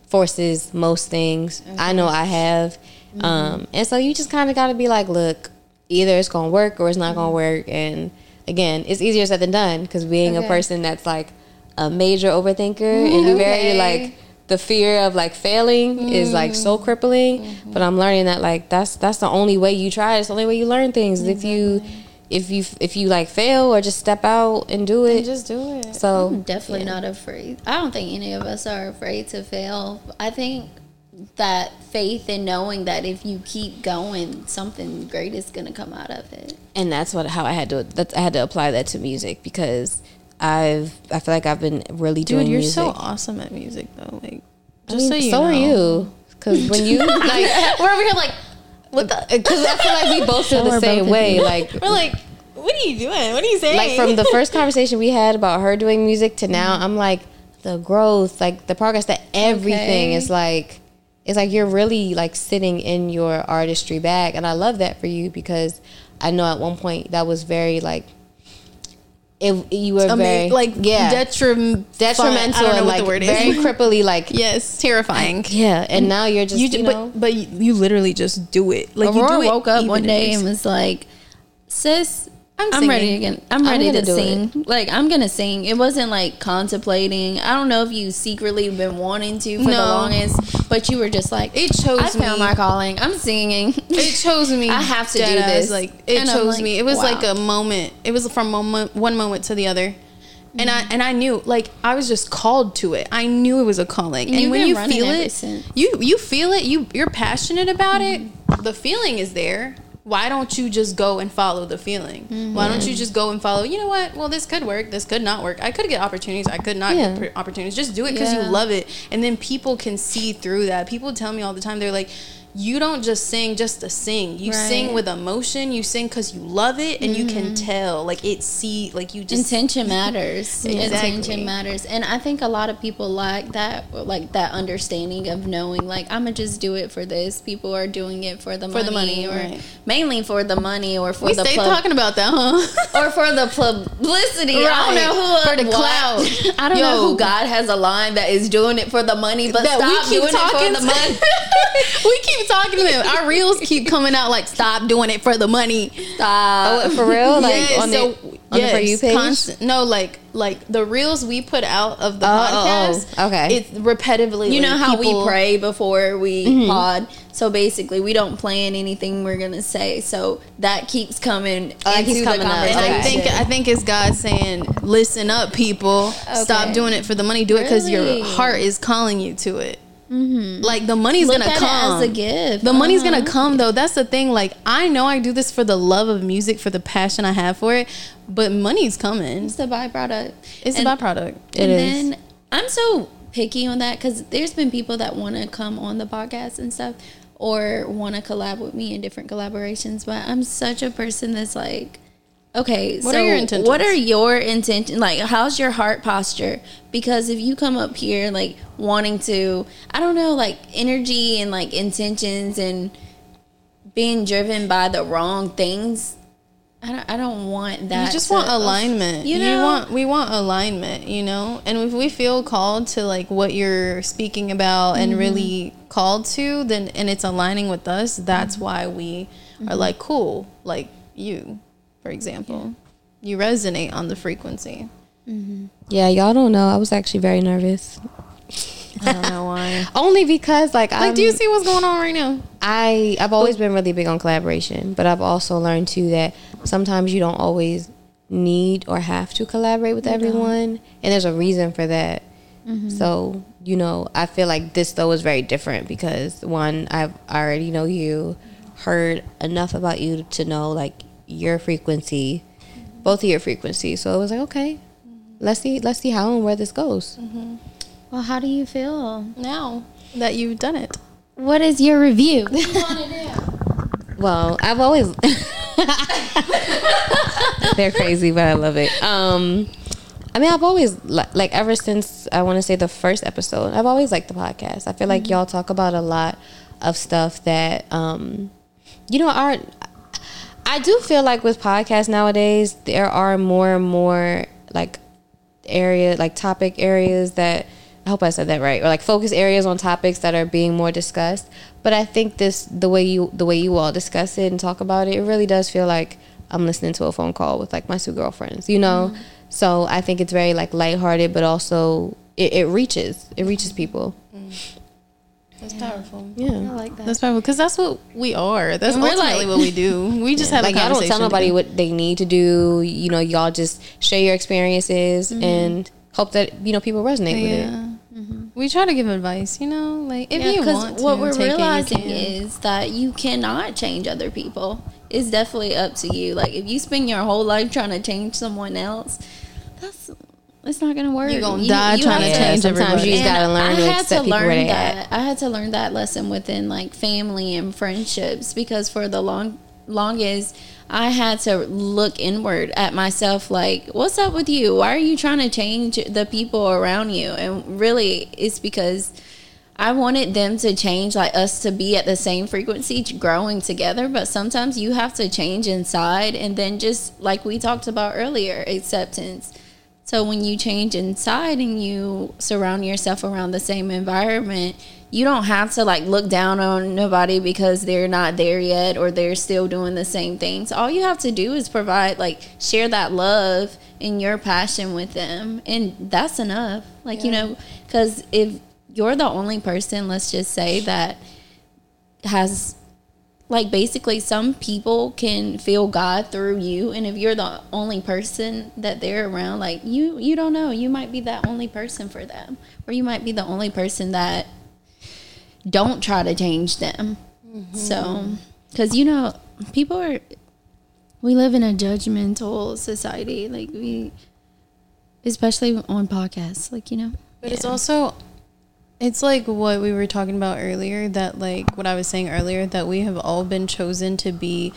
forces most things. I know I have. Mm-hmm. Um, and so you just kind of got to be like, look, either it's going to work or it's not going to work. And again, it's easier said than done. Because being a person that's like a major overthinker and you're very like, the fear of like failing is like so mm-hmm. crippling mm-hmm. but i'm learning that like that's that's the only way you try. It's the only way you learn things. If you if you if you like fail or just step out and do it. And just do it. So I'm definitely not afraid. I don't think any of us are afraid to fail. I think that faith in knowing that if you keep going, something great is gonna come out of it. and that's what how i had to that's, i had to apply that to music because i've i feel like i've been really doing. dude you're music so awesome at music though like I just mean, so you so know are you because when you (laughs) like (laughs) We're over here like, what the? Uh, because i feel like we both feel So the same way in- like we're like what are you doing what are you saying like from the first conversation we had about her doing music to now, I'm like the growth, like the progress, that everything Okay. is like it's like you're really like sitting in your artistry bag, and I love that for you because I know at one point that was very like it, you were very like yeah. detrim- detrimental I don't know and what like the word very cripply like (laughs) yes. terrifying. (laughs) Yeah, and now you're just you, you, know. but but you, literally just do it. Like Aurora you do it woke up one day and was like, "Sis, I'm, I'm ready again. I'm ready gonna to sing. Like I'm gonna sing. It wasn't like contemplating. I don't know if you secretly been wanting to for the longest, but you were just like, It chose I found me. my calling. I'm singing. It chose me. (laughs) I have to do this. Like it And chose like, me. It was wow. like a moment. It was from moment one moment to the other. And I and I knew like I was just called to it. I knew it was a calling. And, you've when you feel it, since. you you feel it. You you're passionate about it. The feeling is there. Why don't you just go and follow the feeling? Why don't you mm-hmm. just go and follow? You know what? Well, this could work. This could not work. I could get opportunities. I could not Yeah. get opportunities. Just do it because Yeah. you love it, and then people can see through that. People tell me all the time. They're like, you don't just sing just to sing. You Right. sing with emotion. You sing because you love it, and you can mm-hmm. tell. Like it see like you just intention (laughs) matters. (laughs) Exactly. Intention matters, and I think a lot of people lack that, like that understanding of knowing, like I'm gonna just do it for this. People are doing it for the For money, the money, or right. mainly for the money, or for we the stay pub- talking about that, huh? (laughs) or for the publicity. I don't know who For the clout. I don't know who God has a line that is doing it for the money, but that stop doing it for the money. we keep talking to them. Our reels keep coming out like, "Stop doing it for the money." Stop. Oh, for real? Like Yes, on so- the on the for you page? constant- no, like like the reels we put out of the Oh, oh, podcast. oh, okay. it's repetitively. You know how people- we pray before we Mm-hmm. pod. So basically, we don't plan anything we're gonna say. So that keeps coming Oh, that into keeps the coming up. conversation. And I think I think it's God saying, "Listen up, people. Stop doing it for the money. Do it because Really? your heart is calling you to it. Like the money's Look gonna come as a gift. The money's Uh-huh. gonna come though. That's the thing. Like I know I do this for the love of music, for the passion I have for it, but money's coming. It's a byproduct. It's And- a byproduct. It and is. then I'm so picky on that because there's been people that want to come on the podcast and stuff or want to collab with me in different collaborations, but I'm such a person that's like, okay, What so are your intentions? what are your intention? Like, how's your heart posture? Because if you come up here like wanting to, I don't know, like energy and like intentions and being driven by the wrong things. I don't, I don't want that. You just to- want alignment. You You, want we want alignment, you know? And if we feel called to like what you're speaking about Mm-hmm. and really called to, then and it's aligning with us, that's Mm-hmm. why we are like cool, like you, for example. You resonate on the frequency. Mm-hmm. Yeah, y'all don't know. I was actually very nervous. I don't know why. (laughs) Only because like Like, I'm, do you see what's going on right now? I I've always been really big on collaboration, but I've also learned too that sometimes you don't always need or have to collaborate with everyone, and there's a reason for that. Mm-hmm. So you know, I feel like this though is very different because one, I've I already know you, heard enough about you to know like your frequency, both of your frequencies. So it was like okay, let's see let's see how and where this goes. Well, how do you feel? Now that you've done it. What is your review? (laughs) Well, I've always (laughs) they're crazy, but I love it. Um, I mean, I've always li- like ever since I want to say the first episode. I've always liked the podcast. I feel like y'all talk about a lot of stuff that um, you know are. I do feel like with podcasts nowadays, there are more and more like area like topic areas that I hope I said that right or like focus areas on topics that are being more discussed. But I think this the way you the way you all discuss it and talk about it, it really does feel like I'm listening to a phone call with like my two girlfriends, you know. Mm-hmm. So I think it's very like lighthearted, but also it, it reaches it reaches people. Mm. That's powerful. Yeah, I like that. That's powerful because that's what we are. That's And ultimately like- what we do. (laughs) We just have like a y'all don't tell nobody what they need to do. You know, y'all just share your experiences mm-hmm. and hope that you know people resonate with it. Yeah. Mm-hmm. We try to give advice, you know, like if you want to. what we're take realizing can. is that you cannot change other people. It's definitely up to you. Like if you spend your whole life trying to change someone else, that's it's not gonna work. You're gonna die trying to change sometimes you everybody. just gotta learn I to had accept to people where learn they that. at. I had to learn that lesson within like family and friendships because for the long longest I had to look inward at myself like what's up with you? Why are you trying to change the people around you? And really it's because I wanted them to change, like us to be at the same frequency, growing together. But sometimes you have to change inside, and then just like we talked about earlier, acceptance. So when you change inside and you surround yourself around the same environment, you don't have to like look down on nobody because they're not there yet or they're still doing the same things. All you have to do is provide like share that love and your passion with them and that's enough. Like, you know, cuz if you're the only person, let's just say that has like basically some people can feel God through you and if you're the only person that they're around like you you don't know. You might be that only person for them or you might be the only person that don't try to change them. Mm-hmm. So cuz you know people are we live in a judgmental society like we especially on podcasts like you know? But it's also it's like what we were talking about earlier that like what I was saying earlier that we have all been chosen to be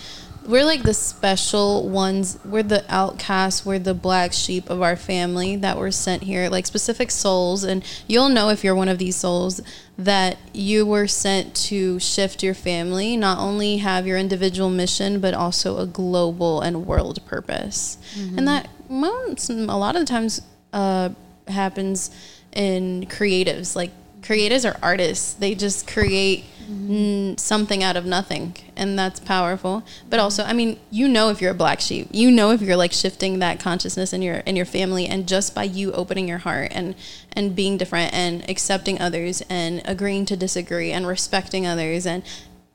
we're like the special ones we're the outcasts we're the black sheep of our family that were sent here like specific souls. And you'll know if you're one of these souls that you were sent to shift your family not only have your individual mission but also a global and world purpose. And that most, a lot of the times uh, happens in creatives like creatives are artists. They just create mm, something out of nothing and that's powerful. But also i mean you know if you're a black sheep. You know if you're like shifting that consciousness in your in your family and just by you opening your heart and and being different and accepting others and agreeing to disagree and respecting others and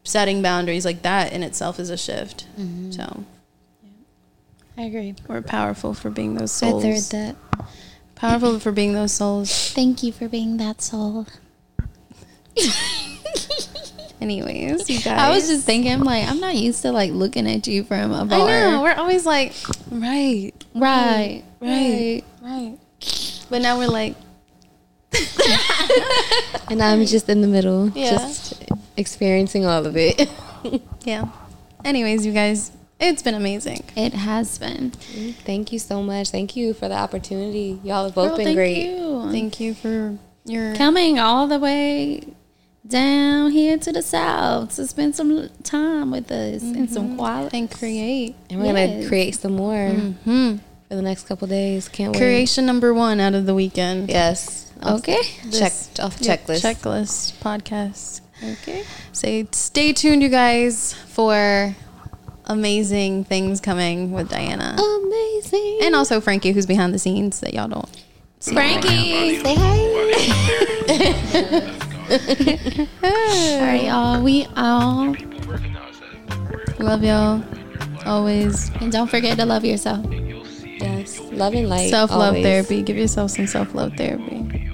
setting boundaries like that in itself is a shift. So. I agree. We're powerful for being those souls. i third that powerful for being those souls thank you for being that soul (laughs) anyways you guys I was just thinking, like, I'm not used to like looking at you from I know. We're always like, right, right, right, right. But now we're like, (laughs) And I'm just in the middle, Yeah. just experiencing all of it. (laughs) yeah. Anyways, you guys, it's been amazing. It has been. Thank you so much. Thank you for the opportunity. Y'all have both Girl, been thank great. You. Thank you for your coming all the way down here to the south to spend some time with us and some quality. and create. And we're Yes. gonna create some more Hmm. for the next couple days. Can't wait. Creation number one out of the weekend. Yes. I'll Okay. Check off yeah, checklist. Checklist podcast. Okay. Say, stay tuned, you guys, for amazing things coming with Diana. Amazing. And also Frankie, who's behind the scenes that y'all don't see. Frankie. say hi. (laughs) All right, y'all. We all. Love y'all. Always. And don't forget to love yourself. Yes. Love and light. Self love therapy. Give yourself some self love therapy.